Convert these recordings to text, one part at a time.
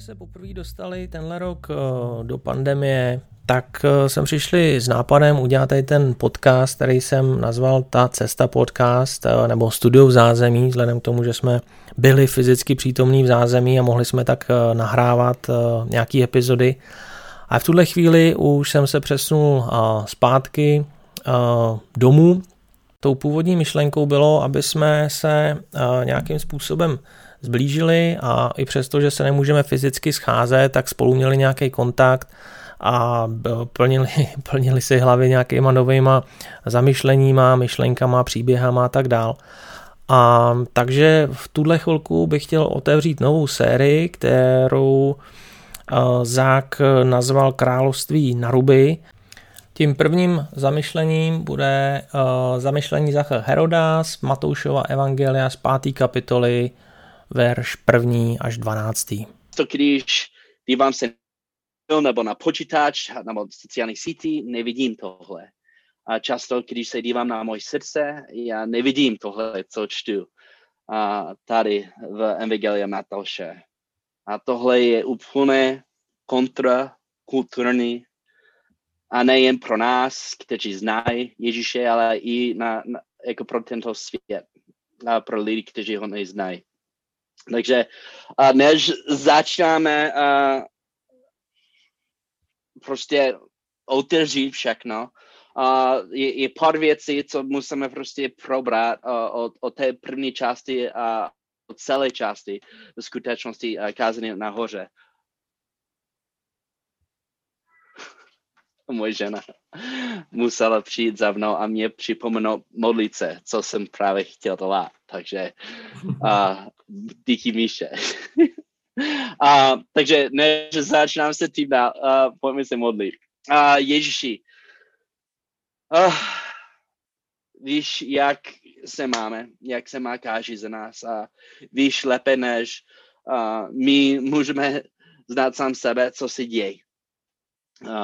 jsme se poprvé dostali tenhle rok eh, do pandemie, tak eh, jsem přišli s nápadem udělat tady ten podcast, který jsem nazval Ta cesta podcast, eh, nebo studio v zázemí, vzhledem k tomu, že jsme byli fyzicky přítomní v zázemí a mohli jsme tak nahrávat nějaký epizody. A v tuhle chvíli už jsem se přesunul zpátky domů. Tou původní myšlenkou bylo, aby jsme se nějakým způsobem zblížili a i přesto, že se nemůžeme fyzicky scházet, tak spolu měli nějaký kontakt a plnili, plnili si hlavy nějakýma novýma zamyšleníma, myšlenkama, příběhama a tak dál. A takže v tuhle chvilku bych chtěl otevřít novou sérii, kterou Zák nazval Království na ruby. Tím prvním zamyšlením bude uh, zamyšlení Zacha Heroda z Matoušova Evangelia z 5. kapitoly verš první až dvanáctý. To když dívám se nebo na počítač, nebo sociální síti, nevidím tohle. A často, když se dívám na moje srdce, já nevidím tohle, co čtu a tady v Evangelia Matouše. A tohle je úplně kontrakulturní a nejen pro nás, kteří znají Ježíše, ale i na, na, jako pro tento svět a pro lidi, kteří ho neznají. Takže a než začínáme a prostě otevřít všechno, a je, je pár věcí, co musíme prostě probrat od, od té první části a od celé části skutečnosti kázání nahoře. moje žena musela přijít za mnou a mě připomenout modlit se, co jsem právě chtěl dělat. Takže uh, díky Míše. uh, takže než začínám se tím dál, uh, pojďme se modlit. Uh, Ježíši, uh, víš, jak se máme, jak se má káži za nás a víš lépe, než uh, my můžeme znát sám sebe, co se děje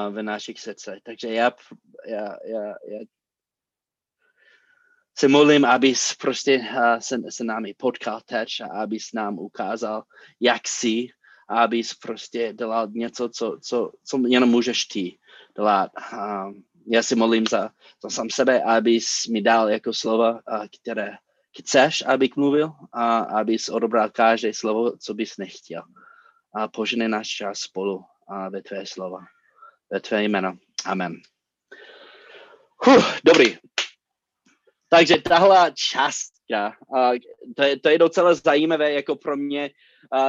v našich srdcech. Takže já, já, já, já se modlím, abys prostě se, se námi potkal teď a abys nám ukázal, jak jsi, a abys prostě dělal něco, co, co, co jenom můžeš ty dělat. Uh, já si modlím za, za sám sebe, abys mi dal jako slova, které chceš, abych mluvil a abys odobral každé slovo, co bys nechtěl. A poženej náš čas spolu a ve tvé slova ve tvé jméno. Amen. Huh, dobrý. Takže tahle částka, to, je, to je docela zajímavé jako pro mě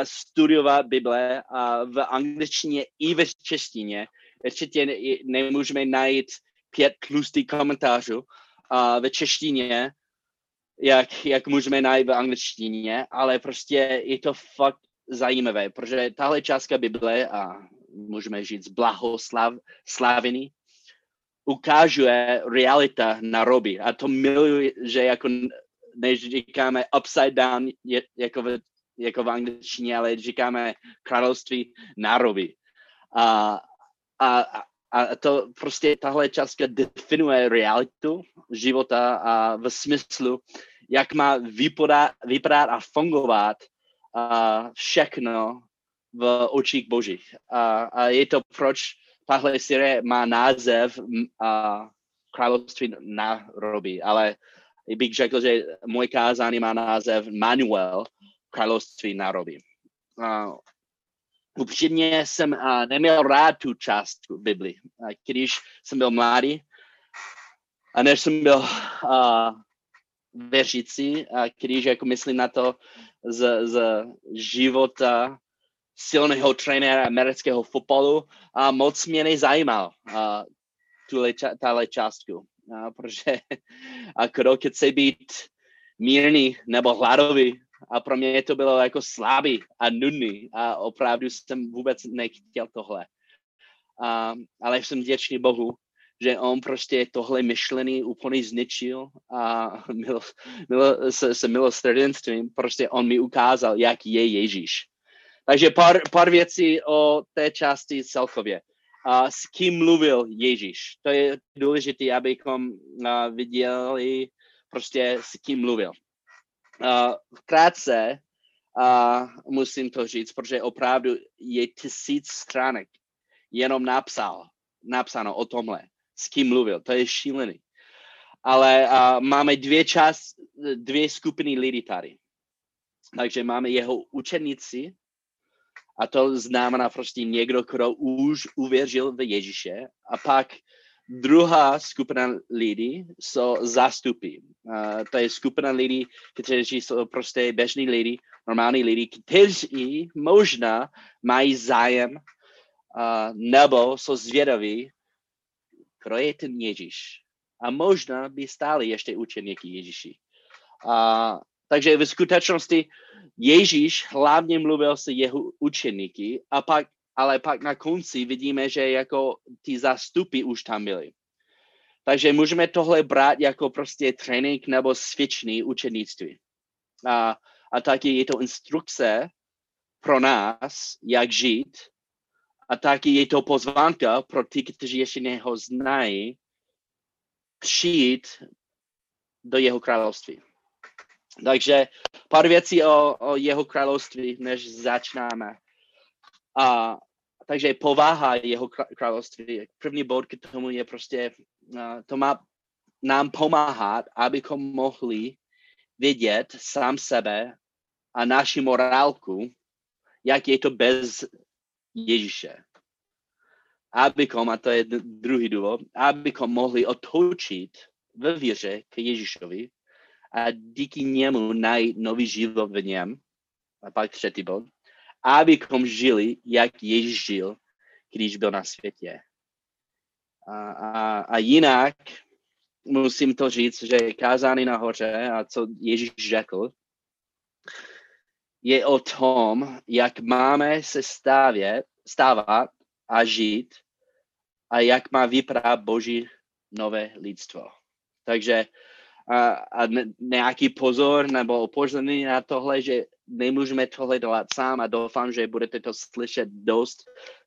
studovat Bible v angličtině i ve češtině. Určitě nemůžeme najít pět tlustých komentářů ve češtině, jak, jak můžeme najít v angličtině, ale prostě je to fakt zajímavé, protože tahle částka Bible a můžeme říct, blahoslavený, ukážuje realita na roby. A to miluji, že jako než říkáme upside down, je, jako, v, jako v angličtině, ale říkáme království nároby. A, a, a to prostě tahle částka definuje realitu života a v smyslu, jak má vypadat, vypadat a fungovat a všechno v očích božích. A, a je to, proč tahle série má název a, Království nároby, ale bych řekl, že můj kázání má název Manuel Království nároby. A, upřímně jsem a, neměl rád tu část Bibli. A, když jsem byl mladý, a než jsem byl a, věřící, a když jako myslím na to z, z života silného trenéra amerického fotbalu a moc mě nezajímal uh, tuhle, tahle částku, uh, protože a kdo chce být mírný nebo hladový a pro mě to bylo jako slabý a nudný a opravdu jsem vůbec nechtěl tohle. Uh, ale jsem vděčný Bohu, že on prostě tohle myšlení úplně zničil a milo, milo, se, se milosrdenstvím prostě on mi ukázal, jak je Ježíš. Takže pár, pár věcí o té části celkově. A s kým mluvil Ježíš? To je důležité, abychom uh, viděli prostě s kým mluvil. Uh, krátce A musím to říct, protože opravdu je tisíc stránek jenom napsal, napsáno o tomhle, s kým mluvil, to je šílený. Ale uh, máme dvě čas, dvě skupiny lidí tady. Takže máme jeho učeníci, a to znamená prostě někdo, kdo už uvěřil v Ježíše. A pak druhá skupina lidí jsou zastupy. Uh, to je skupina lidí, kteří jsou prostě běžní lidi, normální lidi, kteří možná mají zájem uh, nebo jsou zvědaví, kdo je ten Ježíš. A možná by stáli ještě učeníky Ježíši. Uh, takže v skutečnosti Ježíš hlavně mluvil se jeho učeníky, a pak, ale pak na konci vidíme, že jako ty zastupy už tam byly. Takže můžeme tohle brát jako prostě trénink nebo svědčný učenictví. A, a taky je to instrukce pro nás, jak žít. A taky je to pozvánka pro ty, kteří ještě neho znají, přijít do jeho království. Takže pár věcí o, o jeho království, než začínáme. A, takže povaha jeho království. První bod k tomu je prostě, uh, to má nám pomáhat, abychom mohli vidět sám sebe a naši morálku, jak je to bez Ježíše. Abychom, a to je druhý důvod, abychom mohli otočit ve víře k Ježíšovi a díky němu najít nový život v něm. A pak třetí bod. Abychom žili, jak Ježíš žil, když byl na světě. A, a, a jinak musím to říct, že kázání nahoře a co Ježíš řekl, je o tom, jak máme se stavět, stávat a žít a jak má vypadat Boží nové lidstvo. Takže a, a nějaký pozor nebo upozornění na tohle, že nemůžeme tohle dělat sám a doufám, že budete to slyšet dost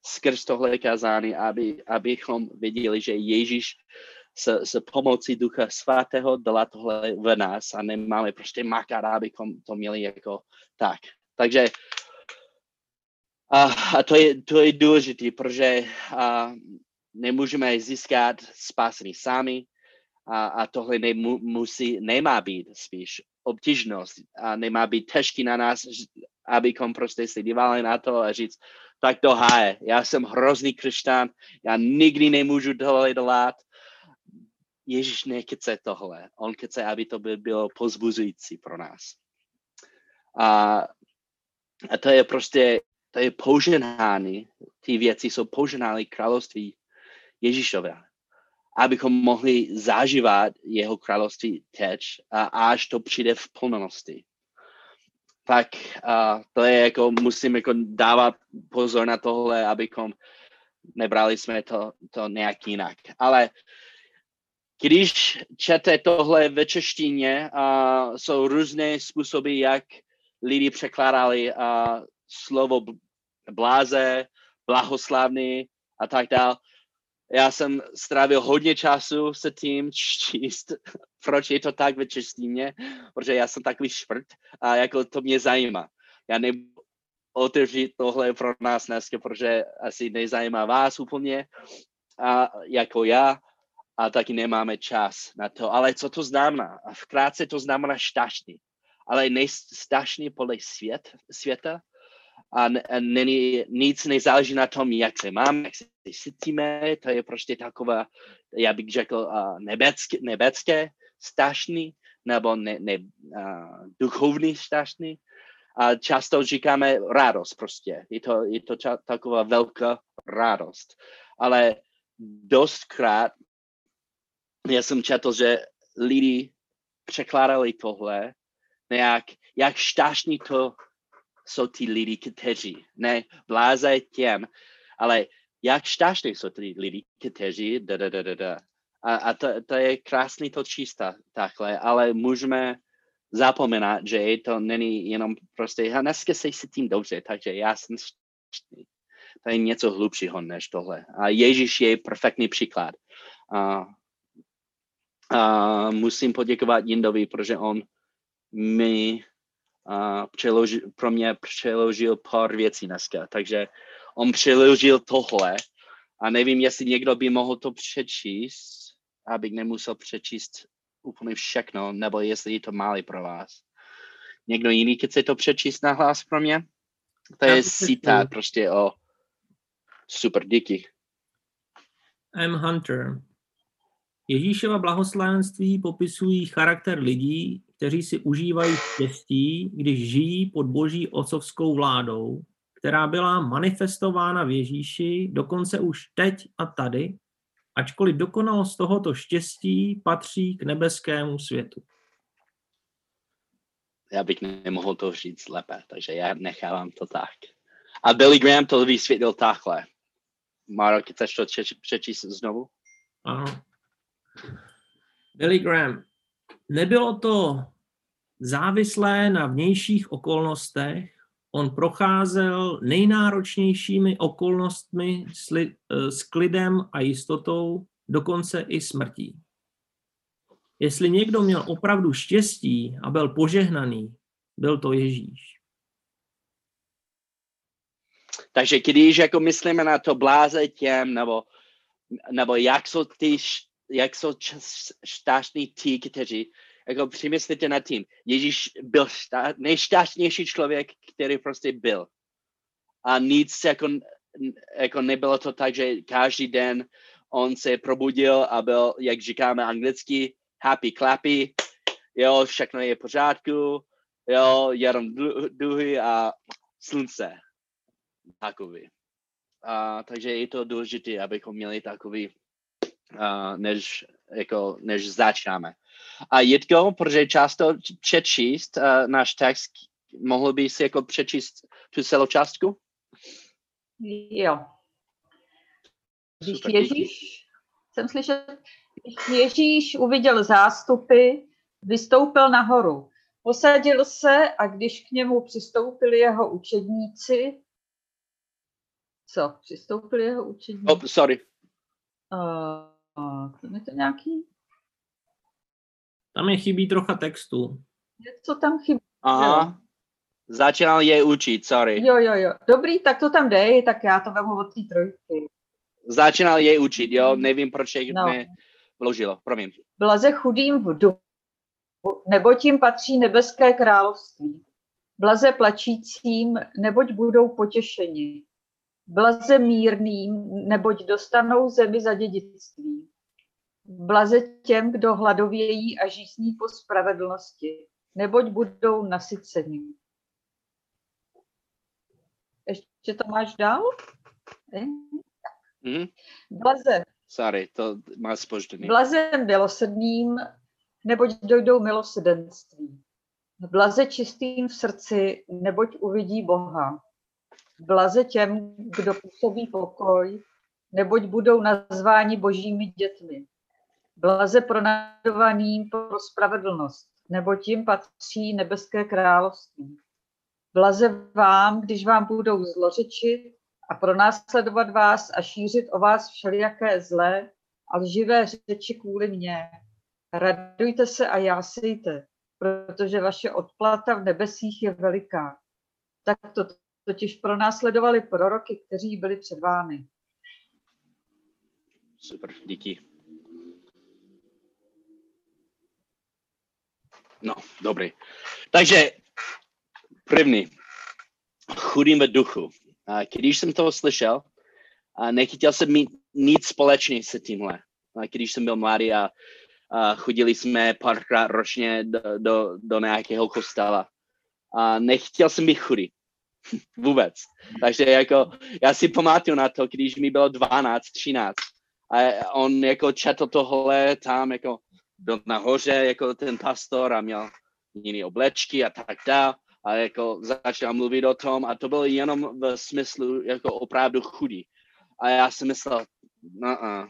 skrz tohle kazání, aby, abychom viděli, že Ježíš s, s pomocí Ducha Svatého dělá tohle v nás a nemáme prostě makat, abychom to měli jako tak. Takže a, a to, je, to je důležité, protože a, nemůžeme získat spásení sami, a, a tohle nemu, musí, nemá být spíš obtížnost a nemá být těžký na nás, abychom prostě si dívali na to a říct, tak to haje, já jsem hrozný křesťan, já nikdy nemůžu tohle dělat. Ježíš nechce tohle, on chce, aby to by bylo pozbuzující pro nás. A, a to je prostě, to je poženány, ty věci jsou poženány království Ježíšové abychom mohli zažívat jeho království teď a až to přijde v plnosti. Tak uh, to je jako, musím jako dávat pozor na tohle, abychom nebrali jsme to, to nějak jinak. Ale když čete tohle ve češtině, uh, jsou různé způsoby, jak lidi překládali slovo bláze, blahoslavný a tak dále já jsem strávil hodně času se tím číst, proč je to tak ve češtině, protože já jsem takový šprt a jako to mě zajímá. Já nebudu otevřít tohle pro nás dneska, protože asi nezajímá vás úplně a jako já a taky nemáme čas na to. Ale co to znamená? Vkrátce to znamená štačný. Ale nejstačný podle svět, světa a, a není, nic nezáleží na tom, jak se máme, jak se cítíme, to je prostě taková, já bych řekl, nebecké, nebecké nebo ne, ne, uh, duchovní strašný. A často říkáme radost prostě. Je to, je to ča, taková velká radost. Ale dostkrát já jsem četl, že lidi překládali tohle nějak, jak strašný to jsou ty lidi, kteří, ne bláze těm, ale jak šťastní jsou ty lidi, kteří, da, da, da, da, da. A, a to, to je krásný to čísta takhle, ale můžeme zapomínat, že to není jenom prostě, a dneska se tím dobře, takže já jsem šťastný. To je něco hlubšího než tohle. A Ježíš je perfektní příklad. A, a musím poděkovat Jindovi, protože on mi uh, přeložil, pro mě přeložil pár věcí dneska, takže on přeložil tohle a nevím, jestli někdo by mohl to přečíst, abych nemusel přečíst úplně všechno, nebo jestli je to malý pro vás. Někdo jiný chce to přečíst na hlas pro mě? To je citát prostě o super, díky. M. Hunter. Ježíšova blahoslavenství popisují charakter lidí, kteří si užívají štěstí, když žijí pod boží otcovskou vládou, která byla manifestována v Ježíši dokonce už teď a tady, ačkoliv dokonalost tohoto štěstí patří k nebeskému světu. Já bych nemohl to říct lépe, takže já nechávám to tak. A Billy Graham to vysvětlil takhle. Maro, chceš to přečíst znovu? Ano. Billy Graham. Nebylo to závislé na vnějších okolnostech, on procházel nejnáročnějšími okolnostmi eh, s klidem a jistotou, dokonce i smrtí. Jestli někdo měl opravdu štěstí a byl požehnaný, byl to Ježíš. Takže když jako myslíme na to bláze těm, nebo, nebo jak jsou ty, jak jsou šťastní ti, kteří, jako přemyslíte nad tím, Ježíš byl šta, nejšťastnější člověk, který prostě byl. A nic jako, jako nebylo to tak, že každý den on se probudil a byl, jak říkáme anglicky, happy clappy, jo, všechno je v pořádku, jo, jenom duhy a slunce takový. A, takže je to důležité, abychom měli takový, než, jako, než začínáme. A Jitko, protože často přečíst uh, náš text, mohl by si jako přečíst tu celou částku? Jo. Když Ježíš, jsem slyšel, když Ježíš uviděl zástupy, vystoupil nahoru. Posadil se a když k němu přistoupili jeho učedníci, co? Přistoupili jeho učení? Oh, sorry. Uh, uh, je to nějaký? Tam je chybí trocha textu. Co tam chybí? Aha. Jo. Začínal je učit, sorry. Jo, jo, jo. Dobrý, tak to tam dej, tak já to vemu od té trojky. Začínal je učit, jo, nevím, proč je no. vložilo, promiň. Blaze chudým v duchu, nebo tím patří nebeské království. Blaze plačícím, neboť budou potěšeni blaze mírným, neboť dostanou zemi za dědictví. Blaze těm, kdo hladovějí a žísní po spravedlnosti, neboť budou nasyceni. Ještě to máš dál? Mm-hmm. Blaze. Sorry, to má spoždění. Blaze milosedným, neboť dojdou milosedenství. Blaze čistým v srdci, neboť uvidí Boha. Blaze těm, kdo působí pokoj, neboť budou nazváni božími dětmi. Blaze pronádovaným pro spravedlnost, neboť jim patří nebeské království. Blaze vám, když vám budou zlořečit a pronásledovat vás a šířit o vás všelijaké zlé a lživé řeči kvůli mně. Radujte se a jásejte, protože vaše odplata v nebesích je veliká. Tak to totiž pronásledovali proroky, kteří byli před vámi. Super, díky. No, dobrý. Takže první, chudým ve duchu. A když jsem to slyšel, a nechtěl jsem mít nic společný se tímhle. A když jsem byl mladý a, a chodili jsme párkrát ročně do, do, do nějakého kostela. A nechtěl jsem být chudý. Vůbec. Takže jako, já si pamatuju na to, když mi bylo 12, 13 a on jako četl tohle tam jako byl nahoře jako ten pastor a měl jiné oblečky a tak dále a jako začal mluvit o tom a to bylo jenom v smyslu jako opravdu chudý. A já si myslel, uh-uh,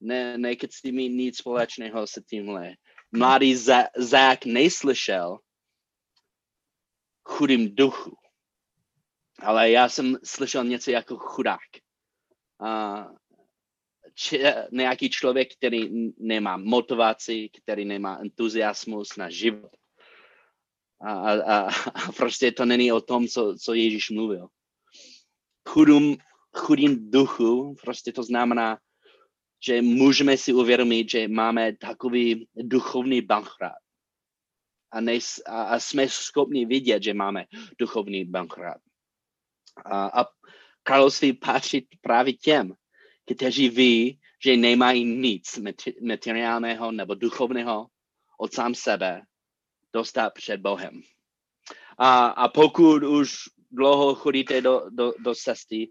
ne, nechci mít nic společného se tímhle. Mladý Zák neslyšel chudým duchu ale já jsem slyšel něco jako chudák. A či, nějaký člověk, který nemá motivaci, který nemá entuziasmus na život. A, a, a prostě to není o tom, co, co Ježíš mluvil. Chudým, chudým duchu, prostě to znamená, že můžeme si uvědomit, že máme takový duchovní bankrát. A, a, a jsme schopni vidět, že máme duchovní bankrát. A, a království patří právě těm, kteří ví, že nemají nic materiálního nebo duchovního od sám sebe dostat před Bohem. A, a pokud už dlouho chodíte do, do, do cesty,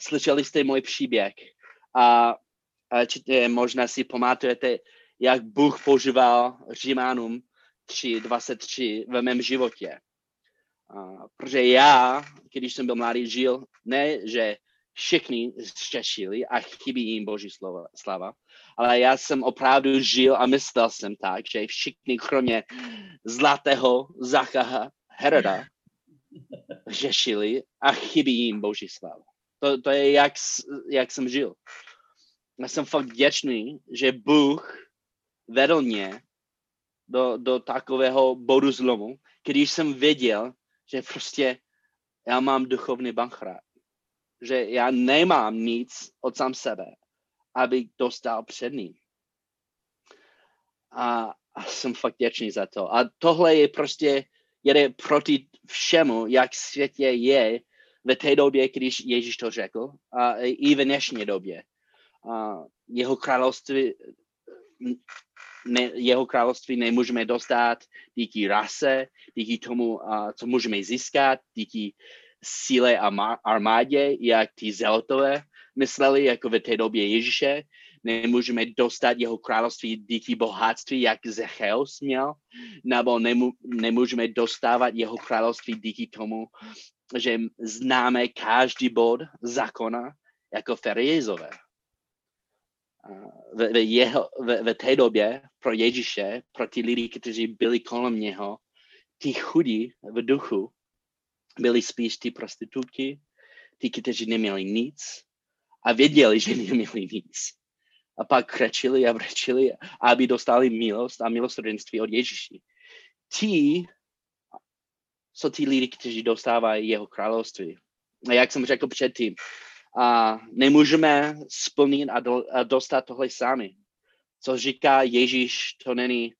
slyšeli jste můj příběh a, a či, možná si pamatujete, jak Bůh používal Římanům 3.23 ve mém životě. Protože já, když jsem byl mladý, žil ne, že všichni zřešili a chybí jim Boží slova, slava. Ale já jsem opravdu žil a myslel jsem tak, že všichni kromě zlatého Zacha Heroda řešili a chybí jim Boží slava. To, to je, jak, jak jsem žil. Já jsem fakt vděčný, že Bůh vedl mě do, do takového bodu zlomu, když jsem věděl, že prostě já mám duchovní bankrát že já nemám nic od sám sebe, abych dostal před ním. A, a jsem fakt děčný za to. A tohle je prostě, jede proti všemu, jak světě je v té době, když Ježíš to řekl, a i v dnešní době. A jeho království ne, jeho království nemůžeme dostat díky rase, díky tomu, uh, co můžeme získat, díky síle a armádě, jak ty zelotové mysleli, jako v té době Ježíše. Nemůžeme dostat jeho království díky bohatství, jak Zecheus měl, nebo nemů, nemůžeme dostávat jeho království díky tomu, že známe každý bod zákona jako Feriezové. V, v, jeho, v, v té době pro Ježíše, pro ty lidi, kteří byli kolem něho, ty chudí v duchu, byli spíš ty prostitutky, ty, kteří neměli nic a věděli, že neměli nic. A pak krečili a brečili, aby dostali milost a milosrdenství od Ježíši. Ti jsou ty lidi, kteří dostávají jeho království. A jak jsem řekl předtím, a nemůžeme splnit a, do, a dostat tohle sami. Co říká Ježíš, to není,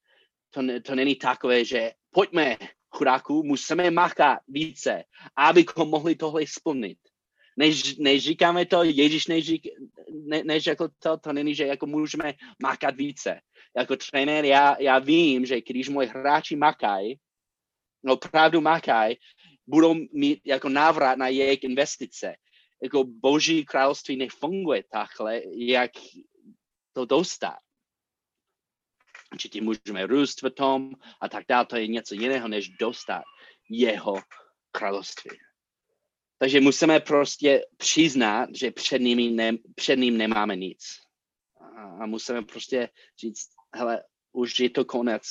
to, to není takové, že pojďme, chudáků, musíme makat více, abychom mohli tohle splnit. Než, než říkáme to, Ježíš neřík, ne, než jako to, to není, že jako můžeme makat více. Jako trenér já, já vím, že když moji hráči makají, opravdu makají, budou mít jako návrat na jejich investice. Jako boží království nefunguje takhle, jak to dostat určitě můžeme růst v tom a tak dále. To je něco jiného, než dostat jeho království. Takže musíme prostě přiznat, že před, nimi ne, před ním nemáme nic. A musíme prostě říct, hele, už je to konec,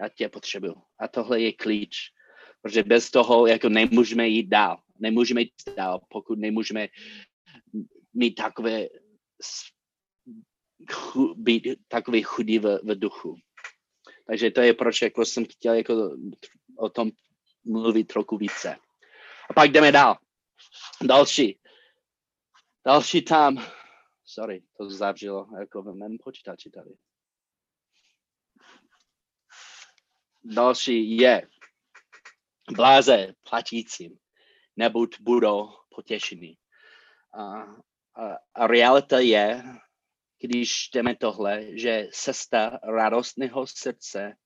já tě potřebuju. A tohle je klíč. Protože bez toho jako nemůžeme jít dál. Nemůžeme jít dál, pokud nemůžeme mít takové být takový chudý v, v duchu. Takže to je proč jako jsem chtěl jako o tom mluvit trochu více. A pak jdeme dál. Další. Další tam. Sorry, to zavřelo jako v mém počítači tady. Další je bláze platícím, nebuď budou potěšení. A, a, a realita je, když čteme tohle, že cesta radostného srdce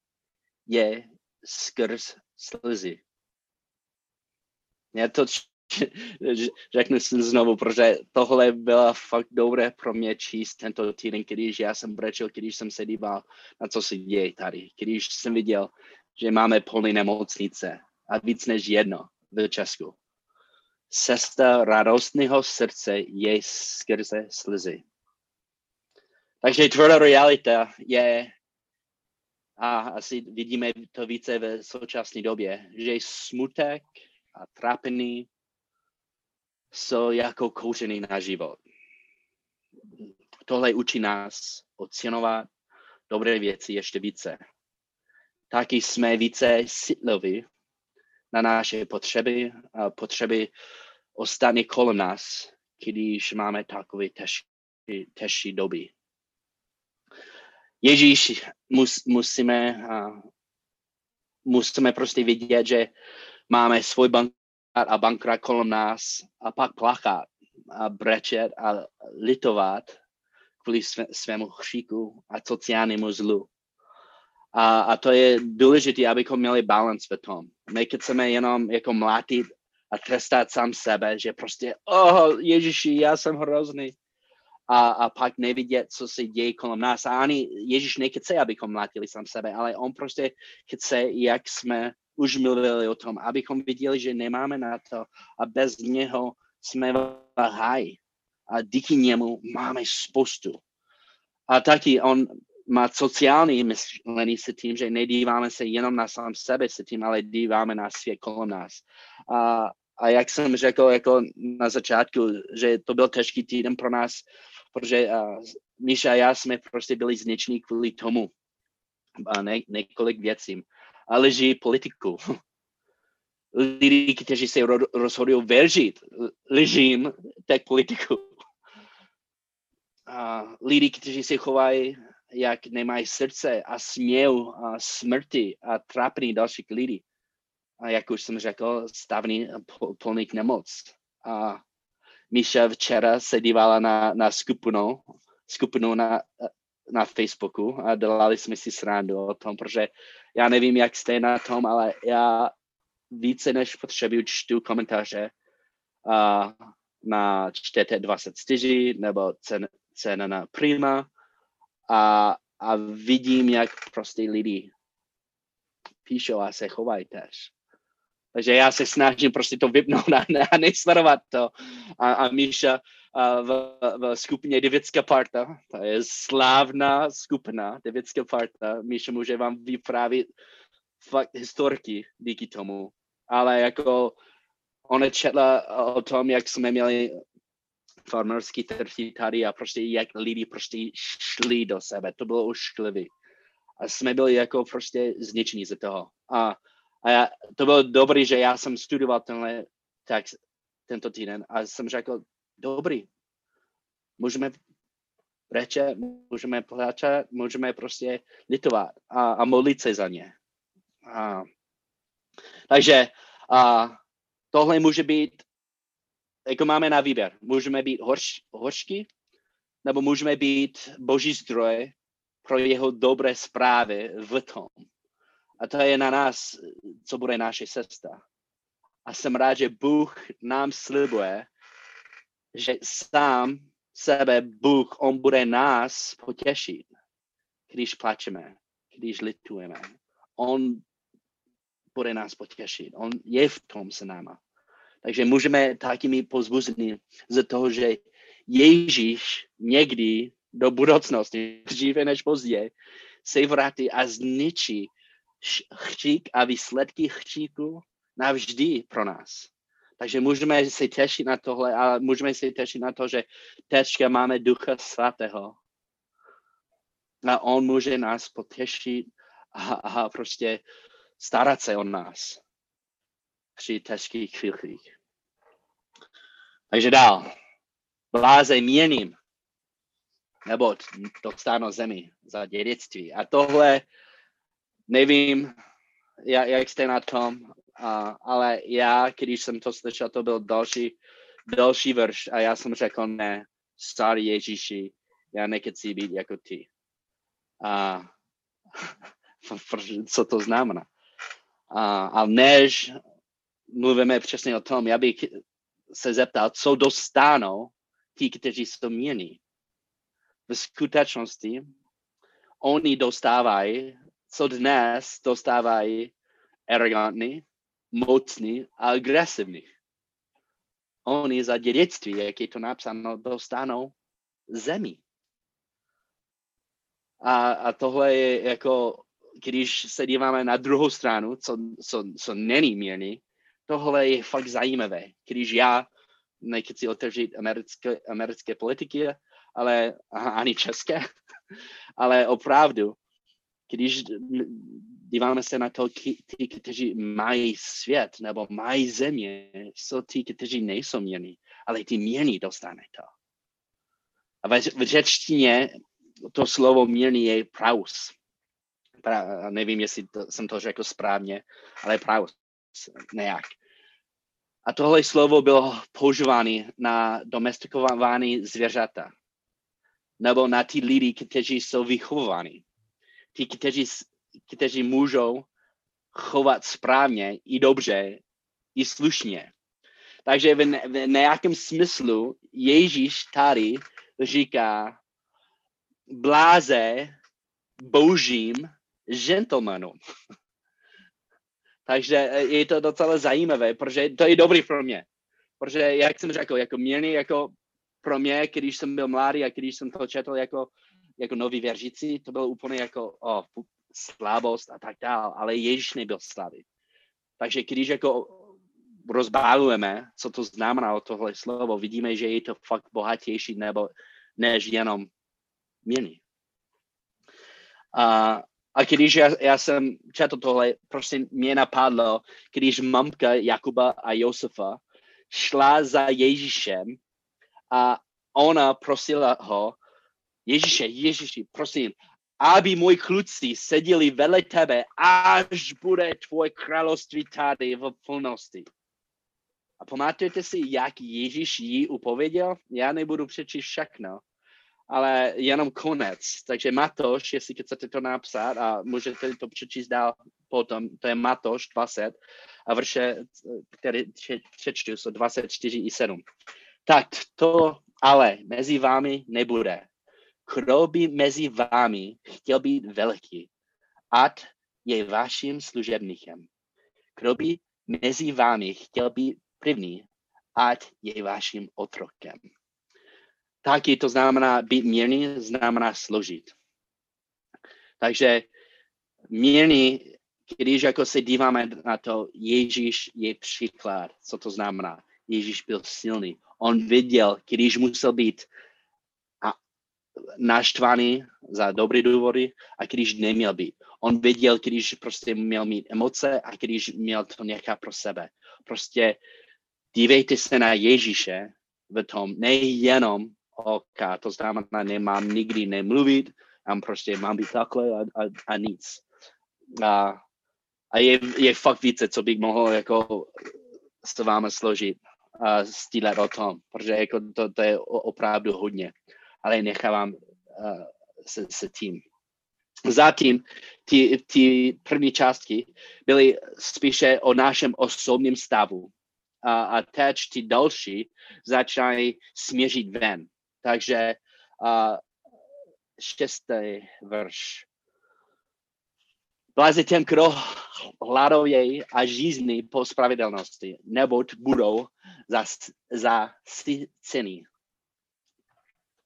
je skrz slzy. Já to řeknu si znovu, protože tohle bylo fakt dobré pro mě číst tento týden, když já jsem brečel, když jsem se díval na co se děje tady, když jsem viděl, že máme plné nemocnice a víc než jedno v Česku. Cesta radostného srdce je skrze slzy. Takže tvrdá realita je, a asi vidíme to více v současné době, že smutek a trápení jsou jako kouření na život. Tohle učí nás ocenovat dobré věci ještě více. Taky jsme více citliví na naše potřeby a potřeby ostatní kolem nás, když máme takové těžší doby. Ježíš mus, musíme, uh, musíme prostě vidět, že máme svůj bankrát a bankrát kolem nás a pak plakat a brečet a litovat kvůli své, svému chříku a sociálnímu zlu. A, a to je důležité, abychom měli balans v tom. My chceme jenom jako mlátit a trestat sám sebe, že prostě, oh, Ježíši, já jsem hrozný. A, a pak nevidět, co se děje kolem nás. A ani Ježíš nechce, abychom mlátili sám sebe, ale on prostě chce, jak jsme už mluvili o tom, abychom viděli, že nemáme na to a bez něho jsme v háji. A díky němu máme spoustu. A taky on má sociální myšlení se tím, že nedíváme se jenom na sám sebe se tím, ale díváme na svět kolem nás. A, a jak jsem řekl jako na začátku, že to byl těžký týden pro nás, protože uh, Míša a já jsme prostě byli zničení kvůli tomu. A ne, několik věcím. A leží politiku. Lidi, kteří se rozhodují věřit ležím tak politiku. A lidi, kteří se chovají jak nemají srdce a směl a smrti a trápení dalších lidí. A jak už jsem řekl, stavný plný nemoc. A Míša včera se dívala na, na skupinu, skupinu na, na Facebooku a dělali jsme si srandu o tom, protože já nevím, jak jste na tom, ale já více než potřebuji čtu komentáře uh, na čtete 24 nebo cen, cena na Prima a, a vidím, jak prostě lidi píšou a se chovají tež. Takže já se snažím prostě to vypnout a, a nesledovat to. A, a Míša a v, v skupině Devická parta, to je slávná skupina Devická parta, Míša může vám vyprávět fakt historky díky tomu. Ale jako ona četla o tom, jak jsme měli farmerský trhy tady a prostě jak lidi prostě šli do sebe. To bylo ošklivý. A jsme byli jako prostě zničení ze toho. A, a já, to bylo dobrý, že já jsem studoval tenhle text tento týden a jsem řekl, dobrý, můžeme reče, můžeme pláčet, můžeme prostě litovat a, a modlit se za ně. A, takže a, tohle může být jako máme na výběr. Můžeme být horš, horšky, nebo můžeme být boží zdroj pro jeho dobré zprávy v tom. A to je na nás, co bude naše cesta. A jsem rád, že Bůh nám slibuje, že sám sebe Bůh, On bude nás potěšit, když plačeme, když litujeme. On bude nás potěšit. On je v tom se náma. Takže můžeme taky mít pozbuzení z toho, že Ježíš někdy do budoucnosti, dříve než později, se vrátí a zničí chřík a výsledky chříku navždy pro nás. Takže můžeme se těšit na tohle a můžeme se těšit na to, že teďka máme Ducha Svatého. A on může nás potěšit a, a prostě starat se o nás při těžkých chvílích. Takže dál. Bláze měním, nebo dostanou zemi za dědictví. A tohle, nevím, jak, jak jste na tom, a, ale já, když jsem to slyšel, to byl další, další verš a já jsem řekl, ne, starý Ježíši, já nechci být jako ty. A co to znamená? A, a než mluvíme přesně o tom, já bych se zeptal, co dostanou ti, kteří jsou mění. V skutečnosti oni dostávají, co dnes dostávají arrogantní, mocní a agresivní. Oni za dědictví, jak je to napsáno, dostanou zemi. A, a tohle je jako, když se díváme na druhou stranu, co, co, co není měný, tohle je fakt zajímavé. Když já nechci otevřít americké, americké politiky, ale ani české, ale opravdu, když díváme se na to, ti, kteří mají svět nebo mají země, jsou ti, kteří nejsou mění, ale ty mění dostane to. A v, v řečtině to slovo mění je praus. Pra, nevím, jestli to, jsem to řekl správně, ale praus nějak. A tohle slovo bylo používáno na domestikované zvěřata nebo na ty lidi, kteří jsou vychováni. Ti, kteří, kteří můžou chovat správně i dobře, i slušně. Takže v, v nějakém smyslu Ježíš tady říká bláze božím gentlemanům. Takže je to docela zajímavé, protože to je dobrý pro mě. Protože, jak jsem řekl, jako měný, jako pro mě, když jsem byl mladý a když jsem to četl jako, jako nový věřící, to bylo úplně jako oh, slabost a tak dále, ale Ježíš nebyl slabý. Takže když jako rozbálujeme, co to znamená tohle slovo, vidíme, že je to fakt bohatější nebo než jenom měny. A, a když já, já jsem četl tohle, prostě mě napadlo, když mamka Jakuba a Josefa šla za Ježíšem a ona prosila ho, Ježíše, Ježíši, prosím, aby moji kluci seděli vedle tebe, až bude tvoje království tady v plnosti. A pamatujete si, jak Ježíš jí upověděl? Já nebudu přečíst všechno, ale jenom konec. Takže Matoš, jestli chcete to napsat a můžete to přečíst dál potom, to je Matoš 20 a vrše, které přečtu, jsou 24 i 7. Tak to ale mezi vámi nebude. Kdo by mezi vámi chtěl být velký, ať je vaším služebníkem. Kdo by mezi vámi chtěl být první, ať je vaším otrokem. Taky to znamená být mírný, znamená složit. Takže mírný, když jako se díváme na to, Ježíš je příklad, co to znamená. Ježíš byl silný. On viděl, když musel být naštvaný za dobré důvody a když neměl být. On viděl, když prostě měl mít emoce a když měl to nechat pro sebe. Prostě dívejte se na Ježíše v tom, nejenom OK, to znamená, nemám nikdy nemluvit, mám prostě mám být takhle a, a, a nic. A, a je, je fakt více, co bych mohl jako s vámi složit a stílet o tom, protože jako to, to je opravdu hodně, ale nechávám uh, se, se tím. Zatím ty, ty první částky byly spíše o našem osobním stavu. A, a teď ty další začínají směřit ven. Takže uh, šestý verš. Bláze těm, kdo hladuje a žízní po spravedlnosti, neboť budou za, za ceny.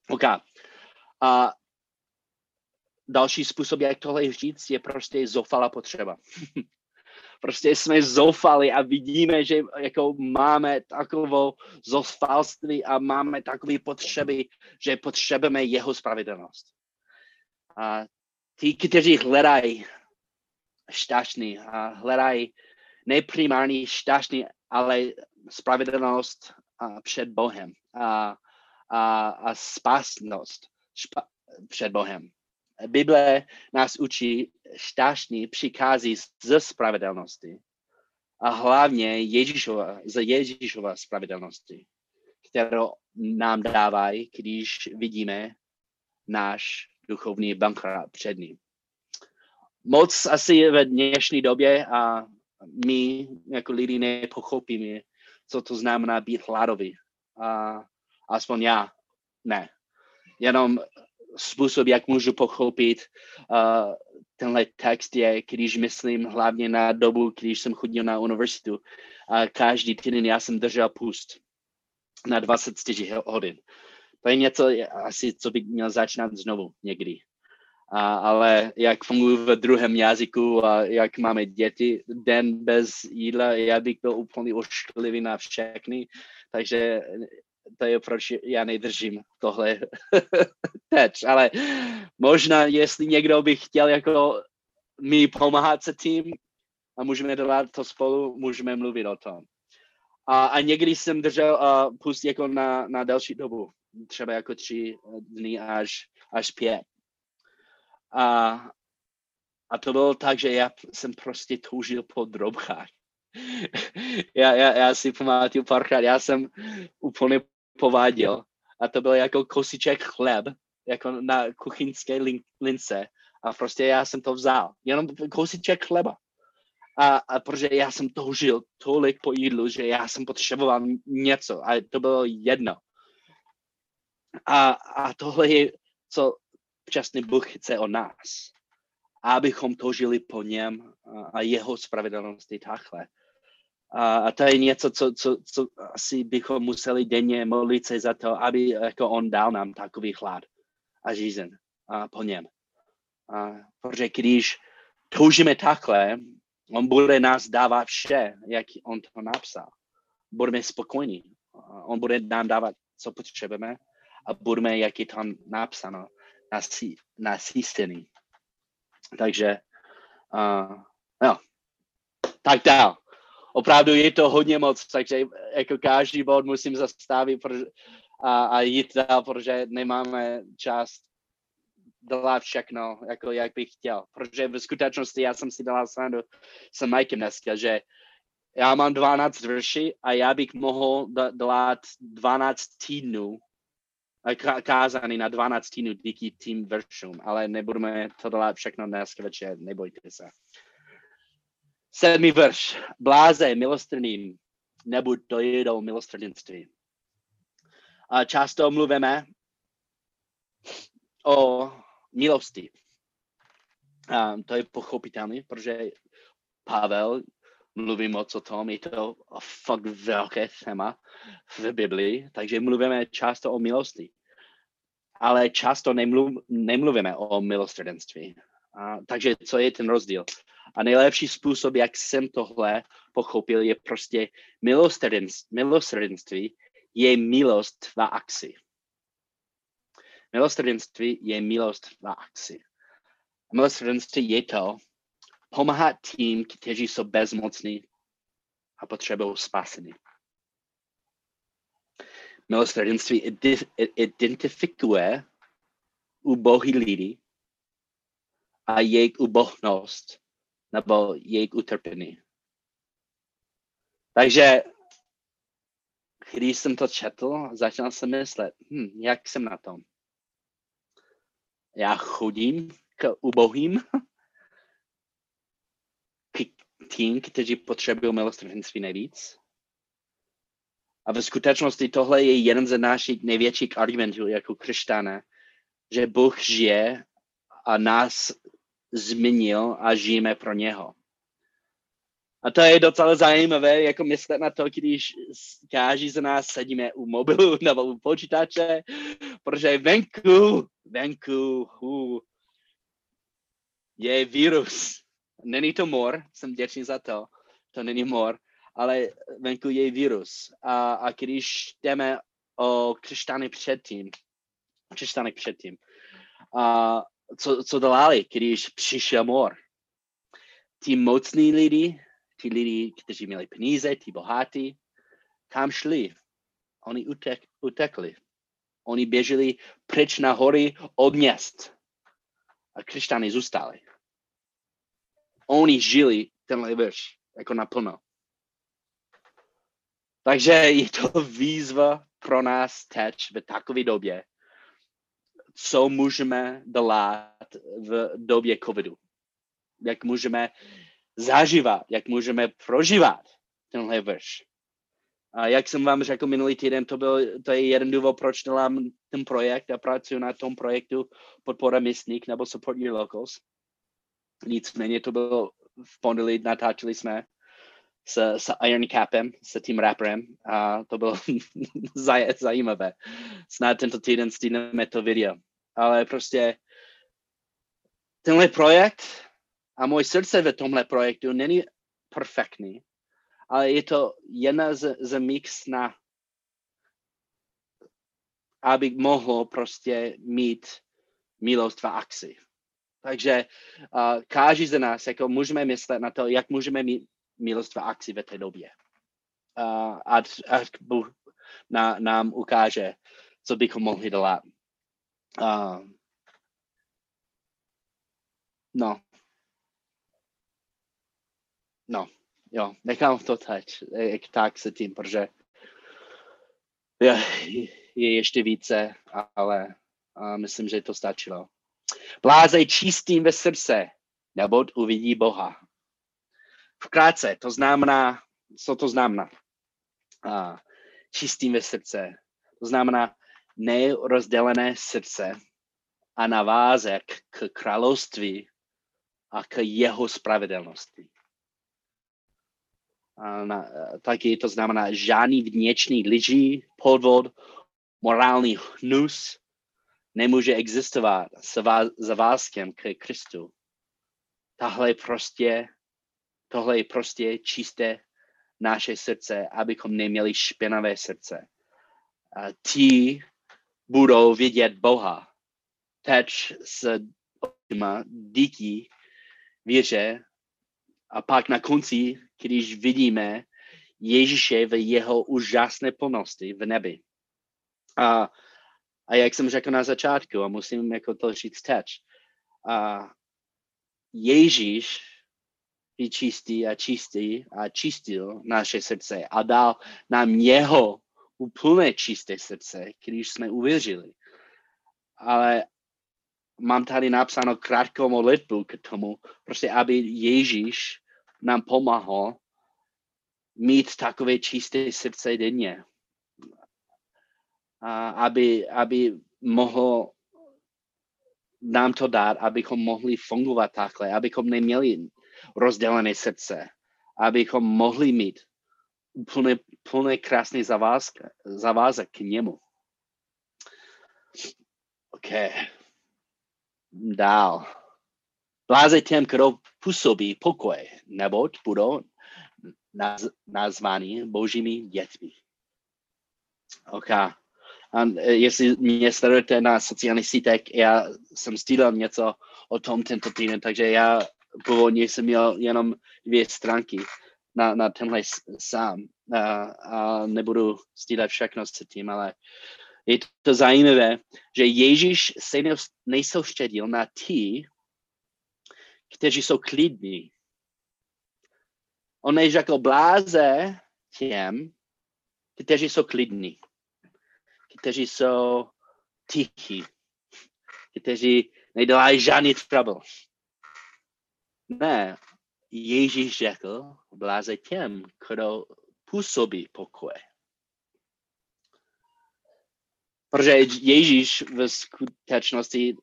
OK. A další způsob, jak tohle říct, je prostě zoufalá potřeba. prostě jsme zoufali a vidíme, že jako máme takovou zoufalství a máme takové potřeby, že potřebujeme jeho spravedlnost. A ti, kteří hledají šťastný a hledají neprimární šťastný, ale spravedlnost před Bohem a, a, a spásnost špa, před Bohem. Bible nás učí šťastný přichází ze spravedlnosti a hlavně Ježíšova, z Ježíšova spravedlnosti, kterou nám dávají, když vidíme náš duchovní bankrát před ním. Moc asi ve dnešní době a my jako lidi nepochopíme, co to znamená být hladový. A aspoň já ne. Jenom způsob, jak můžu pochopit uh, tenhle text je, když myslím hlavně na dobu, když jsem chodil na univerzitu. A každý týden já jsem držel pust na 24 hodin. To je něco asi, co bych měl začínat znovu někdy. A, ale jak funguji v druhém jazyku a jak máme děti, den bez jídla, já bych byl úplně ošklivý na všechny, takže to je proč já nedržím tohle teď, ale možná, jestli někdo by chtěl jako my pomáhat se tím a můžeme dělat to spolu, můžeme mluvit o tom. A, a někdy jsem držel uh, pust jako na, na delší dobu, třeba jako tři dny až, až pět. A, a to bylo tak, že já jsem prostě toužil po drobkách. já, já, já si pamatuju párkrát, já jsem úplně pováděl a to byl jako kosiček chleb, jako na kuchyňské lince a prostě já jsem to vzal, jenom kosiček chleba. A, a protože já jsem toužil tolik po jídlu, že já jsem potřeboval něco a to bylo jedno. A, a tohle je, co včasný Bůh chce o nás. Abychom toužili po něm a, a jeho spravedlnosti takhle. A, a to je něco, co, co, co asi bychom museli denně modlit se za to, aby jako on dal nám takový hlad a žízen a po něm. A, protože když toužíme takhle, on bude nás dávat vše, jak on to napsal. Budeme spokojní. On bude nám dávat, co potřebujeme a budeme, jak je tam napsáno, nasístený. Takže, uh, no, tak dál. Opravdu je to hodně moc, takže jako každý bod musím zastavit a, a jít dál, protože nemáme čas dělat všechno, jako jak bych chtěl. Protože v skutečnosti já jsem si dala srandu s Mikem dneska, že já mám 12 verší a já bych mohl dělat 12 týdnů kázaný na 12 týdnů díky tým veršům, ale nebudeme to dělat všechno dneska večer, nebojte se. Sedmý verš. Bláze milostrným, nebuď dojedou milostrdenství. A často mluvíme o milosti. A to je pochopitelné, protože Pavel mluví moc o tom, je to fakt velké téma v Biblii, takže mluvíme často o milosti. Ale často nemluv, nemluvíme o milostrdenství. A, takže co je ten rozdíl? A nejlepší způsob, jak jsem tohle pochopil, je prostě milosrdenství je milost v akci. Milosrdenství je milost v akci. Milosrdenství je to pomáhat tím, kteří jsou bezmocní a potřebují spasení. Milosrdenství identifikuje ubohý lidi a jejich ubohnost nebo jejich utrpení. Takže když jsem to četl, začal jsem myslet, hm, jak jsem na tom. Já chodím k ubohým, k tým, kteří potřebují milosrdenství nejvíc. A ve skutečnosti tohle je jeden ze našich největších argumentů jako křesťané, že Bůh žije a nás změnil a žijeme pro něho. A to je docela zajímavé, jako myslet na to, když každý z nás sedíme u mobilu nebo u počítače, protože venku, venku uh, je virus. Není to mor, jsem vděčný za to, to není mor, ale venku je virus. A, a když jdeme o křesťany předtím, křesťany předtím, a co, co dělali, když přišel mor? Ti mocní lidi, ti lidi, kteří měli peníze, ti bohatí, kam šli? Oni utek, utekli. Oni běželi pryč na hory od měst. A křesťany zůstali. Oni žili tenhle verš jako naplno. Takže je to výzva pro nás teď v takové době, co můžeme dělat v době covidu. Jak můžeme zažívat, jak můžeme prožívat tenhle verš. A jak jsem vám řekl minulý týden, to, byl, to je jeden důvod, proč dělám ten projekt a pracuji na tom projektu podpora místních nebo Support Your Locals. Nicméně to bylo v pondělí, natáčeli jsme s, s Iron Capem, s tím rapperem a to bylo zaj, zajímavé. Snad tento týden stíneme to video. Ale prostě tenhle projekt a můj srdce ve tomhle projektu není perfektní, ale je to jedna z, z mých snah, abych mohl prostě mít milost v akci. Takže uh, každý z nás jako můžeme myslet na to, jak můžeme mít milost v akci v té době. A, a Bůh na, nám ukáže, co bychom mohli dělat. Uh, no. No, jo, nechám to teď, jak tak se tím, protože je, je ještě více, ale uh, myslím, že to stačilo. Blázej čistým ve srdce, nebo uvidí Boha. Vkrátce, to znamená, co to znamená? Uh, čistým ve srdce. To znamená nerozdělené srdce a navázek k království a k jeho spravedlnosti. A na, taky to znamená žádný vnitřní lidí, podvod, morální hnus nemůže existovat s zavázkem k Kristu. Tahle prostě, tohle je prostě čisté naše srdce, abychom neměli špinavé srdce. A ti budou vidět Boha. Teď s očima díky víře a pak na konci, když vidíme Ježíše v jeho úžasné plnosti v nebi. A, a jak jsem řekl na začátku, a musím jako to říct teď, a Ježíš je čistý a čistý a čistil naše srdce a dal nám jeho úplně čisté srdce, když jsme uvěřili. Ale mám tady napsáno krátkou modlitbu k tomu, prostě aby Ježíš nám pomáhal mít takové čisté srdce denně. A aby, aby mohl nám to dát, abychom mohli fungovat takhle, abychom neměli rozdělené srdce, abychom mohli mít úplně, plné krásný zavázek, zavázek k němu. OK. Dál. Bláze těm, kdo působí pokoj, neboť budou naz, nazvaní božími dětmi. OK. A jestli mě sledujete na sociálních sítech, já jsem stílel něco o tom tento týden, takže já původně jsem měl jenom dvě stránky na, na tenhle sám a, a nebudu stílet všechno s tím, ale je to zajímavé, že Ježíš se nejsoustředil na ty, kteří jsou klidní. On neřekl bláze těm, kteří jsou klidní, kteří jsou tichí, kteří nedělají žádný trouble. Ne, Ježíš řekl, bláze těm, kdo působí pokoj. Protože Ježíš v skutečnosti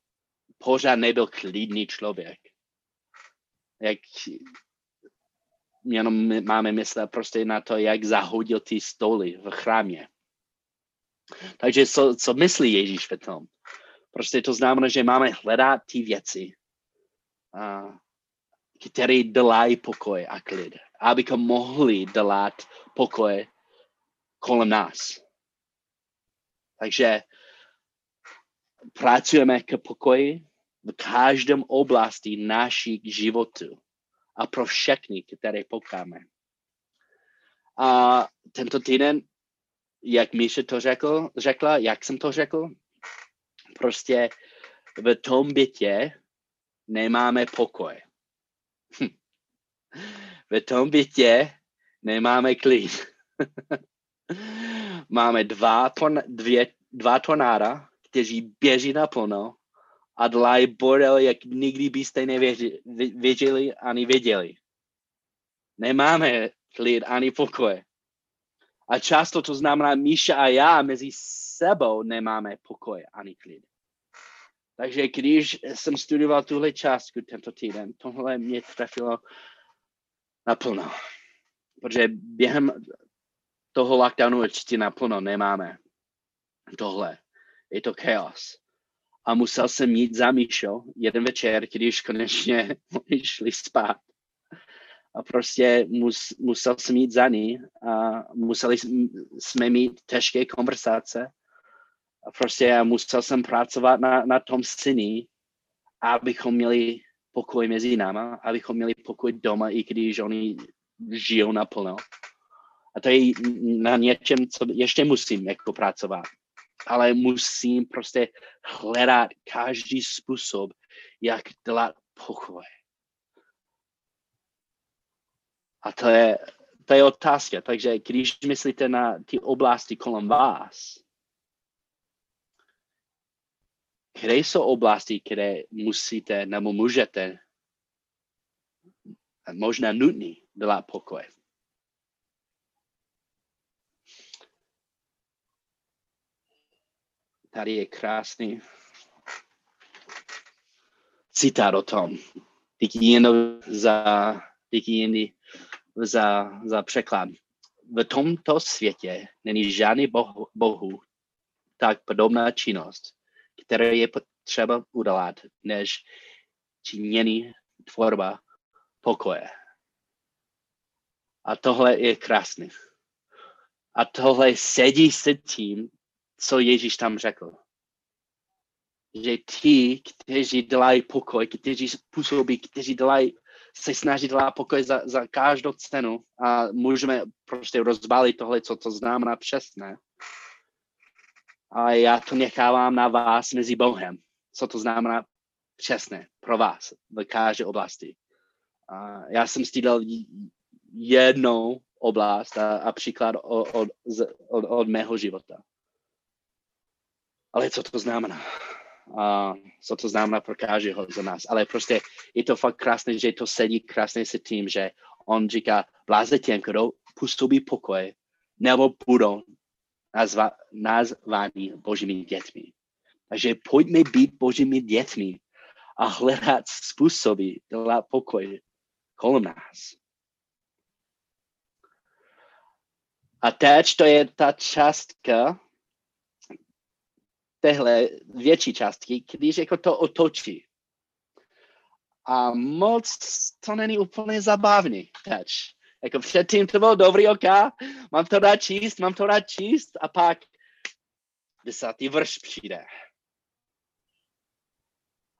pořád nebyl klidný člověk. Jak jenom máme myslet prostě na to, jak zahodil ty stoly v chrámě. Takže co, co myslí Ježíš v tom? Prostě to znamená, že máme hledat ty věci, které dělají pokoj a klid, abychom mohli dělat pokoj kolem nás. Takže pracujeme k pokoji v každém oblasti našich životů a pro všechny, které pokáme. A tento týden, jak Míše to řekl, řekla, jak jsem to řekl, prostě v tom bytě nemáme pokoj. V tom bytě nemáme klid. Máme dva, ton, dvě, dva tornáda, kteří běží naplno a dlají bordel, jak nikdy byste nevěděli ani věděli. Nemáme klid ani pokoj. A často to znamená, Míša a já mezi sebou nemáme pokoj ani klid. Takže když jsem studoval tuhle částku tento týden, tohle mě trefilo naplno. Protože během toho lockdownu určitě naplno nemáme tohle. Je to chaos. A musel jsem jít za Míšo jeden večer, když konečně šli spát. A prostě mus, musel jsem jít za ní a museli jsme mít těžké konversace. Prostě musel jsem pracovat na, na tom syni abychom měli pokoj mezi náma, abychom měli pokoj doma, i když oni žijou naplno. A to je na něčem, co ještě musím jako pracovat. Ale musím prostě hledat každý způsob, jak dělat pokoj. A to je, to je otázka. Takže když myslíte na ty oblasti kolem vás, které jsou oblasti, které musíte nebo můžete, možná nutný, dělat pokoj. Tady je krásný citát o tom. Díky jen za, díky jen za, za překlad. V tomto světě není žádný bohu, bohu tak podobná činnost, které je třeba udělat, než činění tvorba pokoje. A tohle je krásný. A tohle sedí se tím, co Ježíš tam řekl. Že ti, kteří dělají pokoj, kteří působí, kteří dělají, se snaží dělat pokoj za, za každou cenu a můžeme prostě rozbalit tohle, co to znamená přesně a já to nechávám na vás mezi Bohem. Co to znamená přesně pro vás v každé oblasti. A já jsem stýdal jednou oblast a, a příklad od, od, od, od mého života. Ale co to znamená? A co to znamená pro každého z nás. Ale prostě je to fakt krásné, že to sedí krásně se tím, že on říká, bláze těm, kdo působí pokoj, nebo budou nazva, nazvaní božími dětmi. Takže pojďme být božími dětmi a hledat způsoby dělat pokoj kolem nás. A teď to je ta částka, téhle větší částky, když jako to otočí. A moc to není úplně zabavný teď. Jako předtím to bylo dobrý oka, mám to rád číst, mám to rád číst a pak desátý vrš přijde.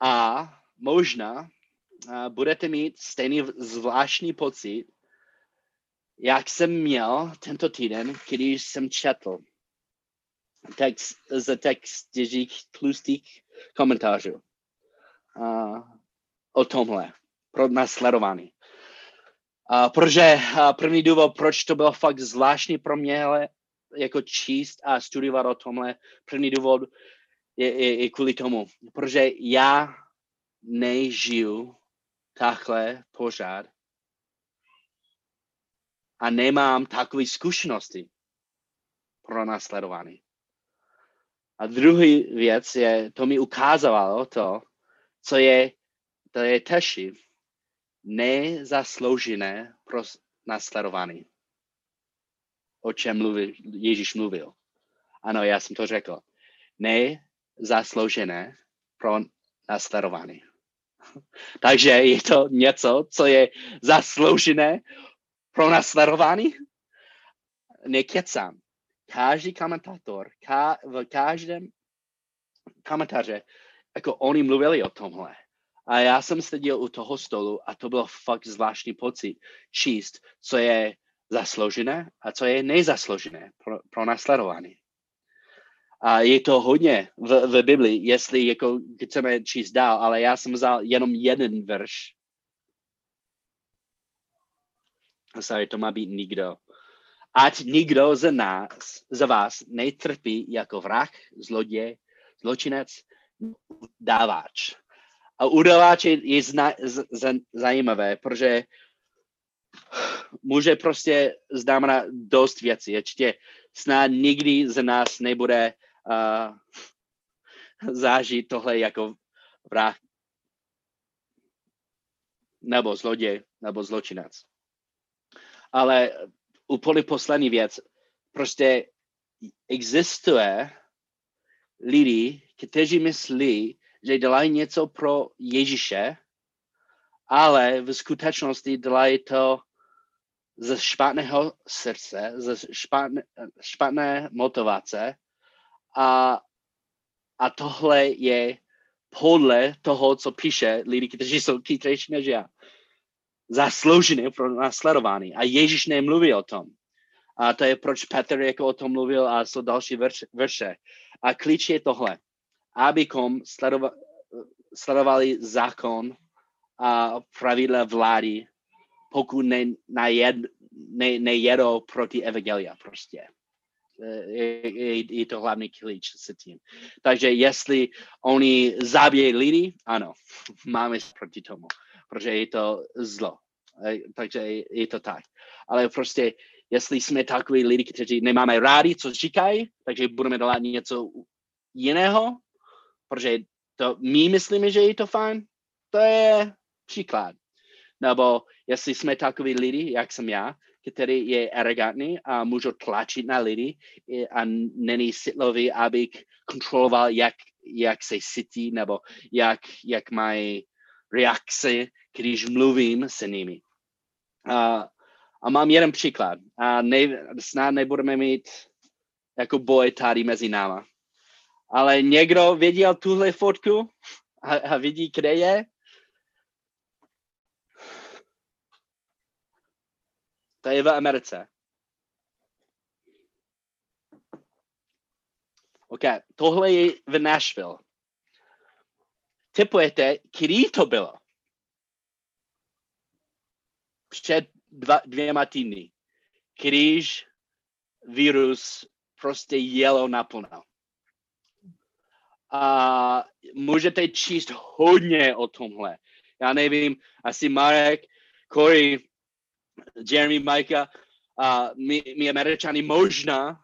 A možná uh, budete mít stejný zvláštní pocit, jak jsem měl tento týden, když jsem četl text, z textích tlustých komentářů uh, o tomhle, pro nasledování. Uh, protože první důvod, proč to bylo fakt zvláštní pro mě, ale jako číst a studovat o tomhle, první důvod je, je, je kvůli tomu, protože já nežiju takhle pořád a nemám takové zkušenosti pro následování. A druhý věc je, to mi ukázalo to, co je, to je teši, nezasloužené pro nasledování. O čem mluvil, Ježíš mluvil. Ano, já jsem to řekl. Nezasloužené pro nasledování. Takže je to něco, co je zasloužené pro nasledování? Nekecám. Každý komentátor, ka, v každém komentáře, jako oni mluvili o tomhle. A já jsem seděl u toho stolu a to byl fakt zvláštní pocit číst, co je zasloužené a co je nezasloužené pro, pro následování. A je to hodně v, v Biblii, jestli jako chceme číst dál, ale já jsem vzal jenom jeden verš. Sorry, to má být nikdo. Ať nikdo z nás, z vás netrpí jako vrah, zloděj, zločinec, dávač a udavač je, je zna, z, z, zajímavé, protože může prostě znamenat dost věcí. Ještě snad nikdy z nás nebude uh, zážít tohle jako vrah nebo zloděj, nebo zločinec. Ale úplně poslední věc, prostě existuje lidi, kteří myslí, že dělají něco pro Ježíše, ale v skutečnosti dělají to ze špatného srdce, ze špatné, špatné motivace a, a tohle je podle toho, co píše lidi, kteří jsou chytřejší než já. Zasloužený pro následování. A Ježíš nemluví o tom. A to je, proč Petr jako o tom mluvil a jsou další verše. A klíč je tohle. Abychom sledova, sledovali zákon a pravidla vlády, pokud ne, nejed, ne, nejedou proti evangelia prostě. Je, je, je to hlavní klíč s tím. Takže jestli oni zabíjí lidi, ano, máme proti tomu, protože je to zlo. Takže je, je to tak. Ale prostě jestli jsme takový lidi, kteří nemáme rádi, co říkají, takže budeme dělat něco jiného, protože to my myslíme, že je to fajn, to je příklad. Nebo jestli jsme takový lidi, jak jsem já, který je arrogantní a můžu tlačit na lidi a není sitlový, abych kontroloval, jak, jak se cítí nebo jak, jak mají reakce, když mluvím s nimi. A a mám jeden příklad. A ne, snad nebudeme mít jako boj tady mezi náma. Ale někdo viděl tuhle fotku a, a vidí, kde je? To je v Americe. OK, tohle je v Nashville. Typujete, kdy to bylo? Před dva, dvěma týdny, když virus prostě jelo naplno. A můžete číst hodně o tomhle. Já nevím, asi Marek, Corey, Jeremy, Majka a my, my američani možná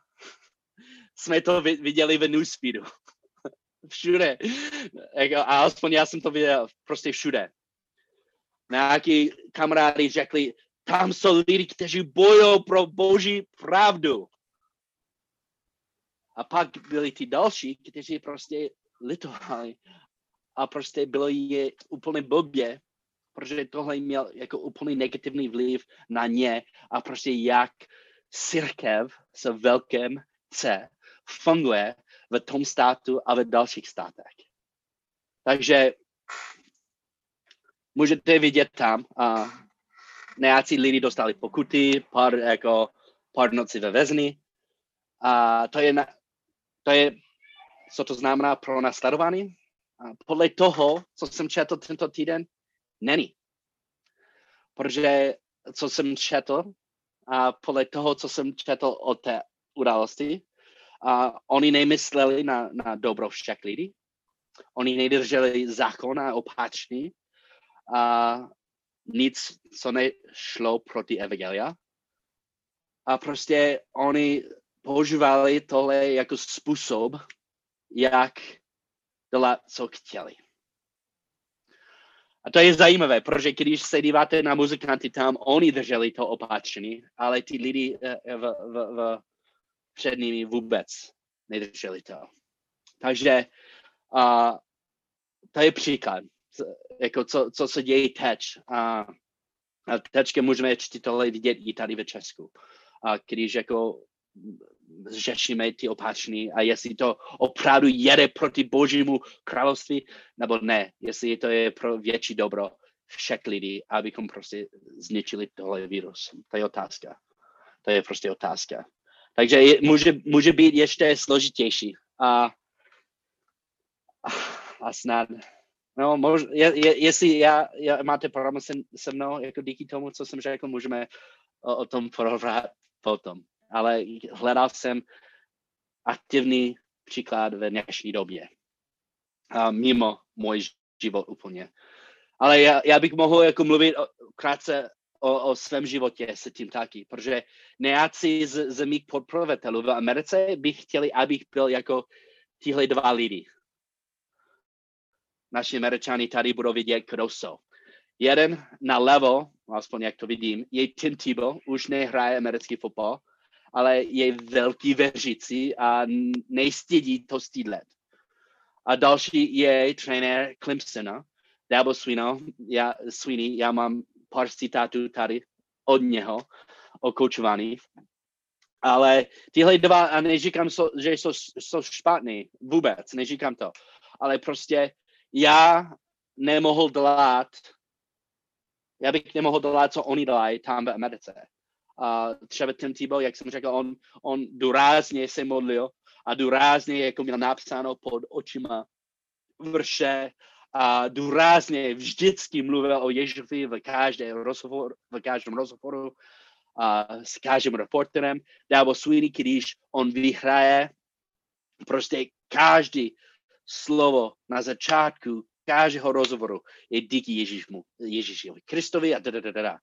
jsme to viděli v newsfeedu. všude. A alespoň já jsem to viděl prostě všude. Nějaký kamarádi řekli, tam jsou lidi, kteří bojují pro boží pravdu. A pak byli ty další, kteří prostě litovali. A prostě bylo je úplně blbě, protože tohle měl jako úplně negativní vliv na ně a prostě jak církev se velkém C funguje v tom státu a v dalších státech. Takže můžete vidět tam, a nějací lidi dostali pokuty, pár, jako, pár nocí ve vezni. A to je, na, to je, co to znamená pro nasledování. A podle toho, co jsem četl tento týden, není. Protože co jsem četl, a podle toho, co jsem četl o té události, a oni nemysleli na, na dobro všech lidí. Oni nedrželi zákon a opatření. A nic, co nešlo proti Evangelia. A prostě oni používali tohle jako způsob, jak dělat, co chtěli. A to je zajímavé, protože když se díváte na muzikanty tam, oni drželi to opatření, ale ty lidi eh, v, v, v, před nimi vůbec nedrželi to. Takže uh, to je příklad jako co, co se děje teď. A, a teďka můžeme tohle vidět i tady ve Česku. A když jako řešíme ty opatření a jestli to opravdu jede proti božímu království, nebo ne, jestli to je pro větší dobro všech lidí, abychom prostě zničili tohle virus. To je otázka. To je prostě otázka. Takže je, může, může být ještě složitější. A, a snad No, mož, je, je, jestli já, já, máte problém se, se mnou, jako díky tomu, co jsem řekl, můžeme o, o tom porovat potom. Ale hledal jsem aktivní příklad ve dnešní době. A mimo můj život úplně. Ale já, já bych mohl jako mluvit o, krátce o, o svém životě se tím taky, protože nějací z, z mých podporovatelů v Americe by chtěli, abych byl jako tihle dva lidi naši Američani tady budou vidět, kdo jsou. Jeden na levo, aspoň jak to vidím, je Tim Tebow, už nehraje americký fotbal, ale je velký věřící a nejstědí to stýdlet. A další je trenér Clemsona, Dabo Sweeney, já, Sweeney, já mám pár citátů tady od něho o koučování. Ale tyhle dva, a neříkám, že jsou, jsou špatný, vůbec, neříkám to, ale prostě já nemohl dělat, já bych nemohl dělat, co oni dělají tam v Americe. A třeba Tim Tebow, jak jsem řekl, on, on důrazně se modlil a důrazně jako měl napsáno pod očima vrše a důrazně vždycky mluvil o Ježíši v každém rozhovoru, v každém rozhovoru a s každým reporterem. Dával Sweetie, když on vyhraje, prostě každý slovo na začátku každého rozhovoru je díky Ježíšmu, Ježíšovi Kristovi a da, da, da, da.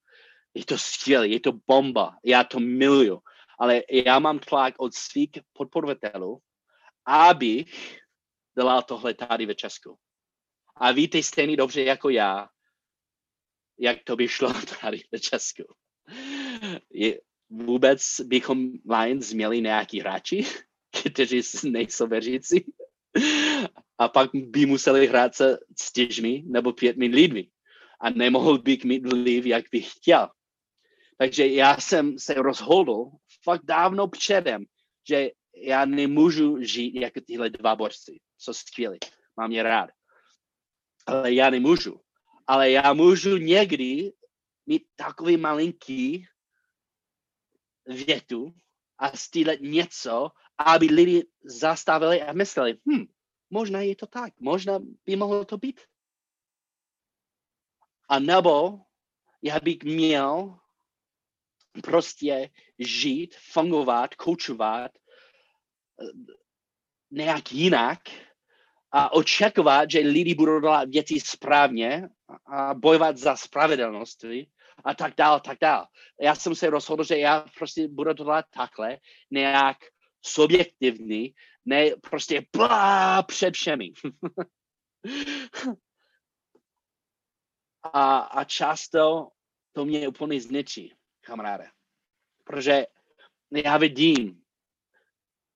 Je to skvělé, je to bomba, já to miluju, ale já mám tlak od svých podporovatelů, abych dělal tohle tady ve Česku. A víte stejně dobře jako já, jak to by šlo tady ve Česku. Je, vůbec bychom Lions měli nějaký hráči, kteří nejsou věřící a pak by museli hrát se čtyřmi nebo pětmi lidmi a nemohl bych mít vliv, jak bych chtěl. Takže já jsem se rozhodl fakt dávno předem, že já nemůžu žít jako tyhle dva borci. Jsou skvělí, mám je rád. Ale já nemůžu. Ale já můžu někdy mít takový malinký větu a stílet něco, aby lidi zastavili a mysleli, hm, možná je to tak, možná by mohlo to být. A nebo já bych měl prostě žít, fungovat, koučovat eh, nějak jinak a očekovat, že lidi budou dělat věci správně a bojovat za spravedlnost a tak dál, tak dál. Já jsem se rozhodl, že já prostě budu dělat takhle, nějak subjektivní, ne prostě blá před všemi. a, a často to mě úplně zničí, kamaráde. Protože já vidím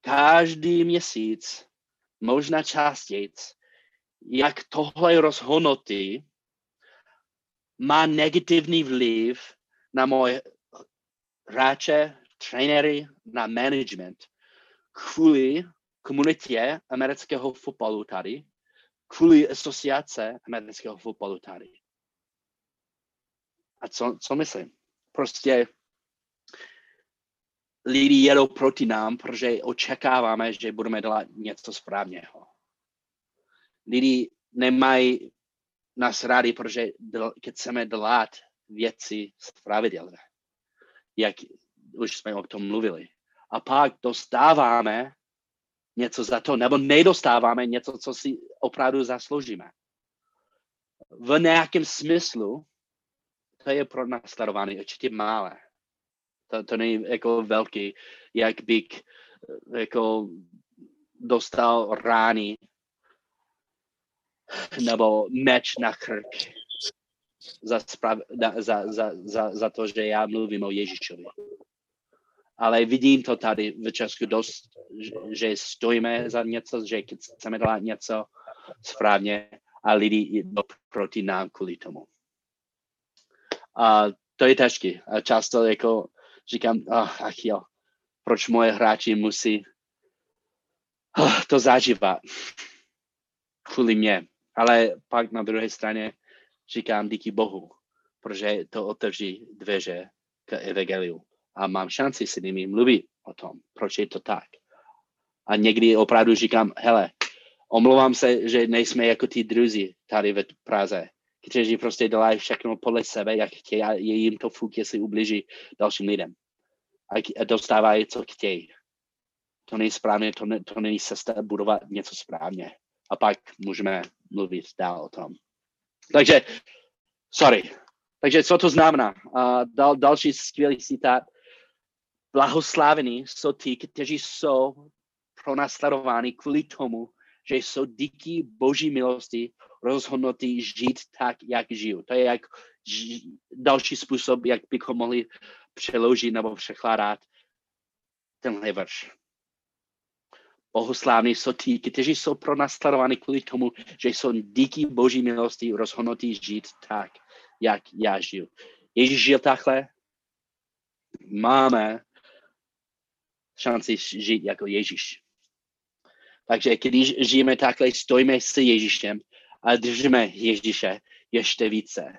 každý měsíc, možná častěji, jak tohle rozhodnutí má negativní vliv na moje hráče, trenéry, na management kvůli komunitě amerického fotbalu tady, kvůli asociace amerického fotbalu tady. A co, co myslím? Prostě lidi jedou proti nám, protože očekáváme, že budeme dělat něco správného. Lidi nemají nás rádi, protože chceme dělat věci spravedlivě, jak už jsme o tom mluvili. A pak dostáváme něco za to, nebo nedostáváme něco, co si opravdu zasloužíme. V nějakém smyslu to je pro nasledování určitě malé. To, to není jako velký, jak bych jako dostal rány nebo meč na krk za, sprav, za, za, za, za to, že já mluvím o Ježíšovi ale vidím to tady v Česku dost, že stojíme za něco, že chceme dělat něco správně a lidi jdou proti nám kvůli tomu. A to je těžké. A často jako říkám, ach, ach jo, proč moje hráči musí oh, to zažívat kvůli mě. Ale pak na druhé straně říkám díky Bohu, protože to otevří dveře k evangeliu a mám šanci s nimi mluvit o tom, proč je to tak. A někdy opravdu říkám, hele, omlouvám se, že nejsme jako ty druzi tady ve Praze, kteří prostě dělají všechno podle sebe, jak chtějí a je jim to fuk, jestli ubliží dalším lidem. A dostávají, co chtějí. To není správně, to, ne, to není cesta budovat něco správně. A pak můžeme mluvit dál o tom. Takže, sorry. Takže co to znamená? Uh, dal, další skvělý citát Blahoslavení jsou ti, kteří jsou pronásledováni kvůli tomu, že jsou díky boží milosti rozhodnutí žít tak, jak žiju. To je jak další způsob, jak bychom mohli přeložit nebo překládat tenhle verš. Bohoslávní jsou ti, kteří jsou pronásledováni kvůli tomu, že jsou díky boží milosti rozhodnutí žít tak, jak já žiju. Ježíš žil takhle, máme šanci žít jako Ježíš. Takže když žijeme takhle, stojíme s Ježíšem a a držíme Ježíše ještě více.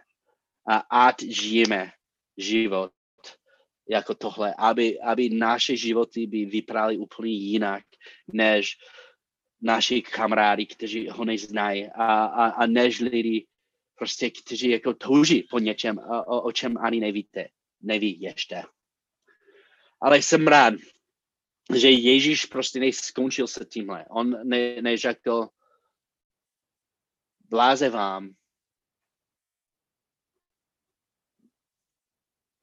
A ať žijeme život jako tohle, aby, aby naše životy by vyprály úplně jinak, než naši kamarádi, kteří ho neznají a, a, a než lidi, prostě, kteří jako touží po něčem, o, o čem ani nevíte, neví ještě. Ale jsem rád, že Ježíš prostě neskončil se tímhle. On ne, neřekl, bláze vám,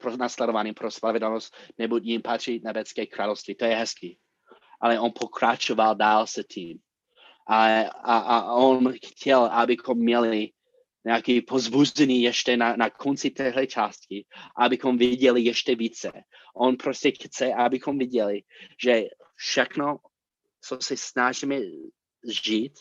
pro nasledování, pro spravedlnost, nebo jim patří nebeské království. To je hezký. Ale on pokračoval dál se tím. A, a, a on chtěl, abychom měli nějaký pozbuzení ještě na, na konci téhle části, abychom viděli ještě více. On prostě chce, abychom viděli, že všechno, co se snažíme žít,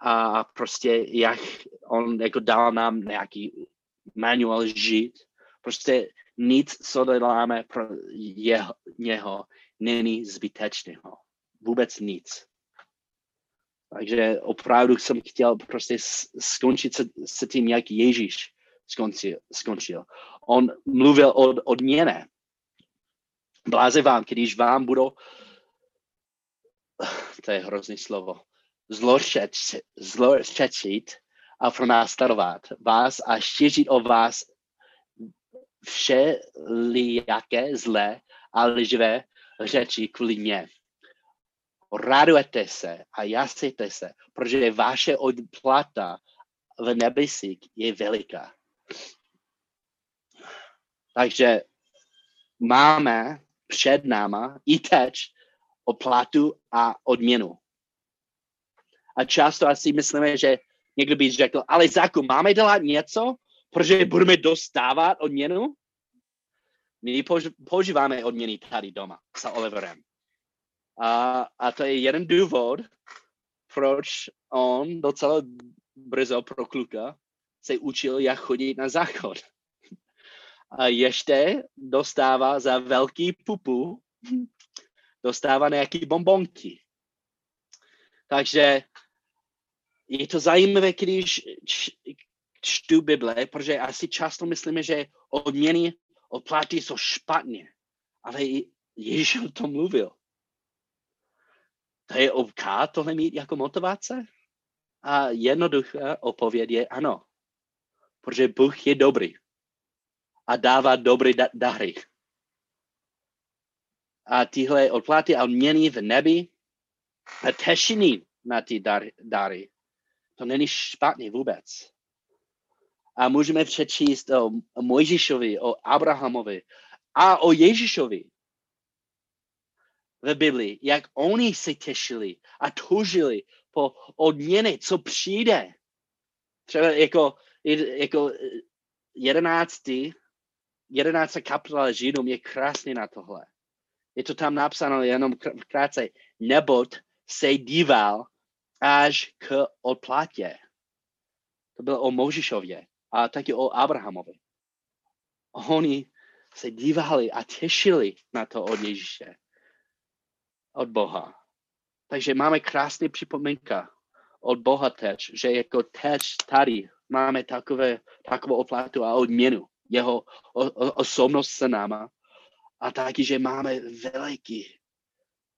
a prostě jak on jako dal nám nějaký manual žít, prostě nic, co děláme pro jeho, něho, není zbytečného. Vůbec nic. Takže opravdu jsem chtěl prostě skončit se, se tím, jak Ježíš skončil. skončil. On mluvil o odměně. Bláze vám, když vám budou, to je hrozný slovo, zlošečit a pronásledovat vás a šířit o vás všelijaké zlé a lživé řeči kvůli mě. Radujete se a jasejte se, protože vaše odplata v nebesích je veliká. Takže máme před náma i teď oplatu a odměnu. A často asi myslíme, že někdo by řekl, ale Záku, máme dělat něco, protože budeme dostávat odměnu? My používáme odměny tady doma s Oliverem. A, a to je jeden důvod, proč on docela brzo pro kluka se učil, jak chodit na záchod. A ještě dostává za velký pupu, dostává nějaký bombonky. Takže je to zajímavé, když čtu Bible, protože asi často myslíme, že odměny od platy jsou špatně. Ale Ježíš o tom mluvil. To je OK tohle mít jako motivace? A jednoduchá odpověď je ano. Protože Bůh je dobrý a dává dobré da- dary. A tyhle odplaty a odměny v nebi a tešení na ty dary, dary. To není špatně vůbec. A můžeme přečíst o Mojžišovi, o Abrahamovi a o Ježíšovi ve Biblii, jak oni se těšili a tužili po odměny, co přijde. Třeba jako, jako jedenáctý, jedenáctá kapitola Židům je krásný na tohle. Je to tam napsáno jenom krátce. Nebot se díval až k odplatě. To bylo o Možišově a taky o Abrahamovi. Oni se dívali a těšili na to od Ježíše od Boha. Takže máme krásný připomínka od Boha teď, že jako teď tady máme takové, takovou oplatu a odměnu. Jeho o, o, osobnost se náma. A taky, že máme veliký,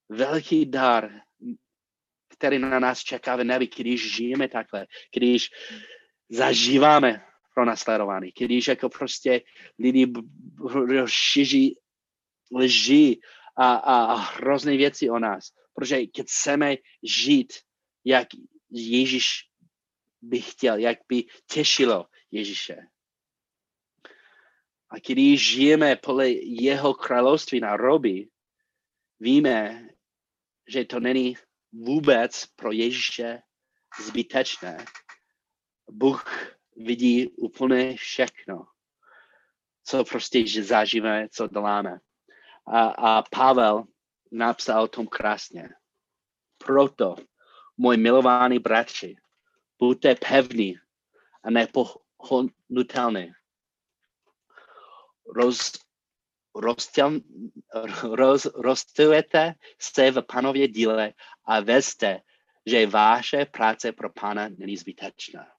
veliký dar, který na nás čeká v nebi, když žijeme takhle, když zažíváme pro nasledování, když jako prostě lidi šíří lži a, a, a hrozné věci o nás. Protože když chceme žít, jak Ježíš by chtěl, jak by těšilo Ježíše. A když žijeme podle jeho království na roby, víme, že to není vůbec pro Ježíše zbytečné. Bůh vidí úplně všechno, co prostě zažíváme, co děláme. A, a Pavel napsal o tom krásně. Proto, můj milovaný bratři, buďte pevní a nepohnutelní. Roz, roztěl, roz, rozstujete se v panově díle a vezte že vaše práce pro pána není zbytečná.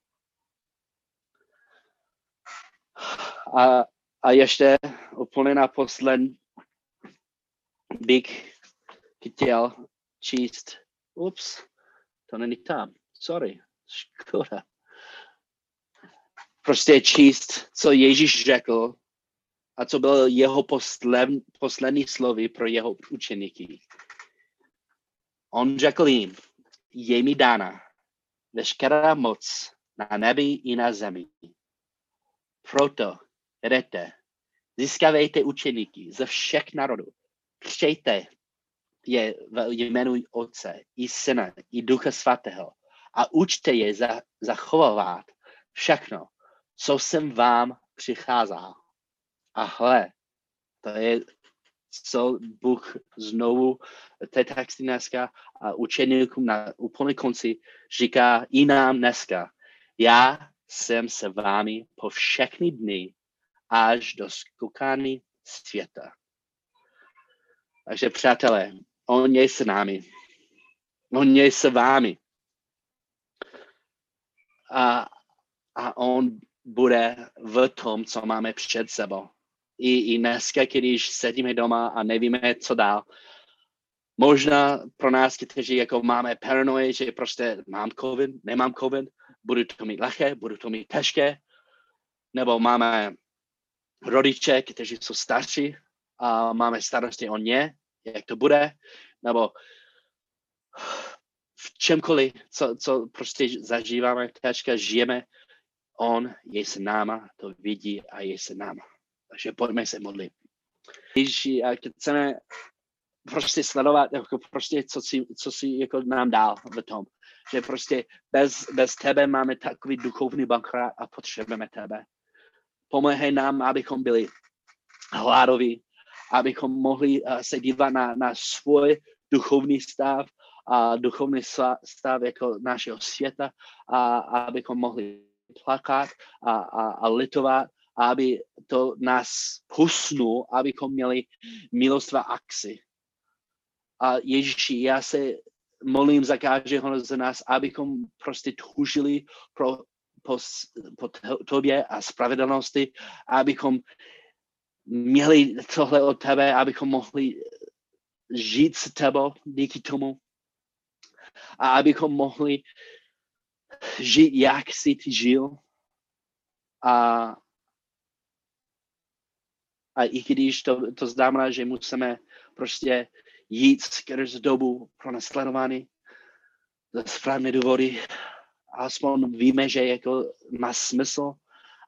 A, a ještě úplně naposled bych chtěl číst, ups, to není tam, sorry, škoda. Prostě číst, co Ježíš řekl a co byl jeho posled, poslední slovy pro jeho učeníky. On řekl jim, je mi dána veškerá moc na nebi i na zemi. Proto jdete, získávejte učeníky ze všech národů, křejte je v jménu Otce i Syna i Ducha Svatého a učte je za, zachovávat všechno, co jsem vám přicházal. A hle, to je, co Bůh znovu té texty dneska a učeníkům na úplné konci říká i nám dneska. Já jsem se vámi po všechny dny až do skokání světa. Takže přátelé, on je s námi. On je s vámi. A, a on bude v tom, co máme před sebou. I, i dneska, když sedíme doma a nevíme, co dál, možná pro nás, kteří jako máme paranoje, že prostě mám covid, nemám covid, budu to mít lehké, budu to mít těžké, nebo máme rodiče, kteří jsou starší a máme starosti o ně, jak to bude, nebo v čemkoliv, co, co prostě zažíváme, teďka žijeme, on je s náma, to vidí a je s náma. Takže pojďme se modlit. Ježíši, a chceme prostě sledovat, jako prostě, co si, co si jako nám dál v tom. Že prostě bez, bez tebe máme takový duchovní bankrát a potřebujeme tebe. Pomohej nám, abychom byli hladoví, abychom mohli uh, se dívat na, na svůj duchovní stav a duchovní stav jako našeho světa a, a abychom mohli plakat a, a, a litovat, aby to nás husnul, abychom měli milost a akci. A Ježíši, já se molím za každého z nás, abychom prostě tužili pro, po, po tobě a spravedlnosti, abychom měli tohle od tebe, abychom mohli žít s tebou díky tomu a abychom mohli žít, jak jsi ty žil a, a i když to, to znamená, že musíme prostě jít skrz dobu pro nasledování za správné důvody, aspoň víme, že jako má smysl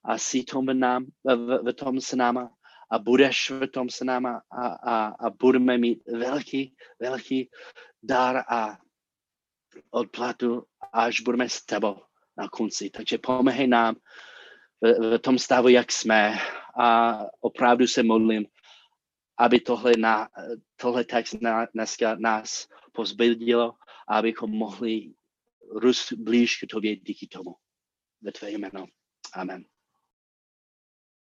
a si tom v, nám, v, v tom s náma a budeš v tom s náma a, a, a budeme mít velký, velký dar a odplatu, až budeme s tebou na konci. Takže pomáhej nám v, v tom stavu, jak jsme a opravdu se modlím, aby tohle, na, tohle text na, dneska nás pozbudilo, abychom mohli růst blíž k tobě díky tomu. Ve tvé jméno. Amen.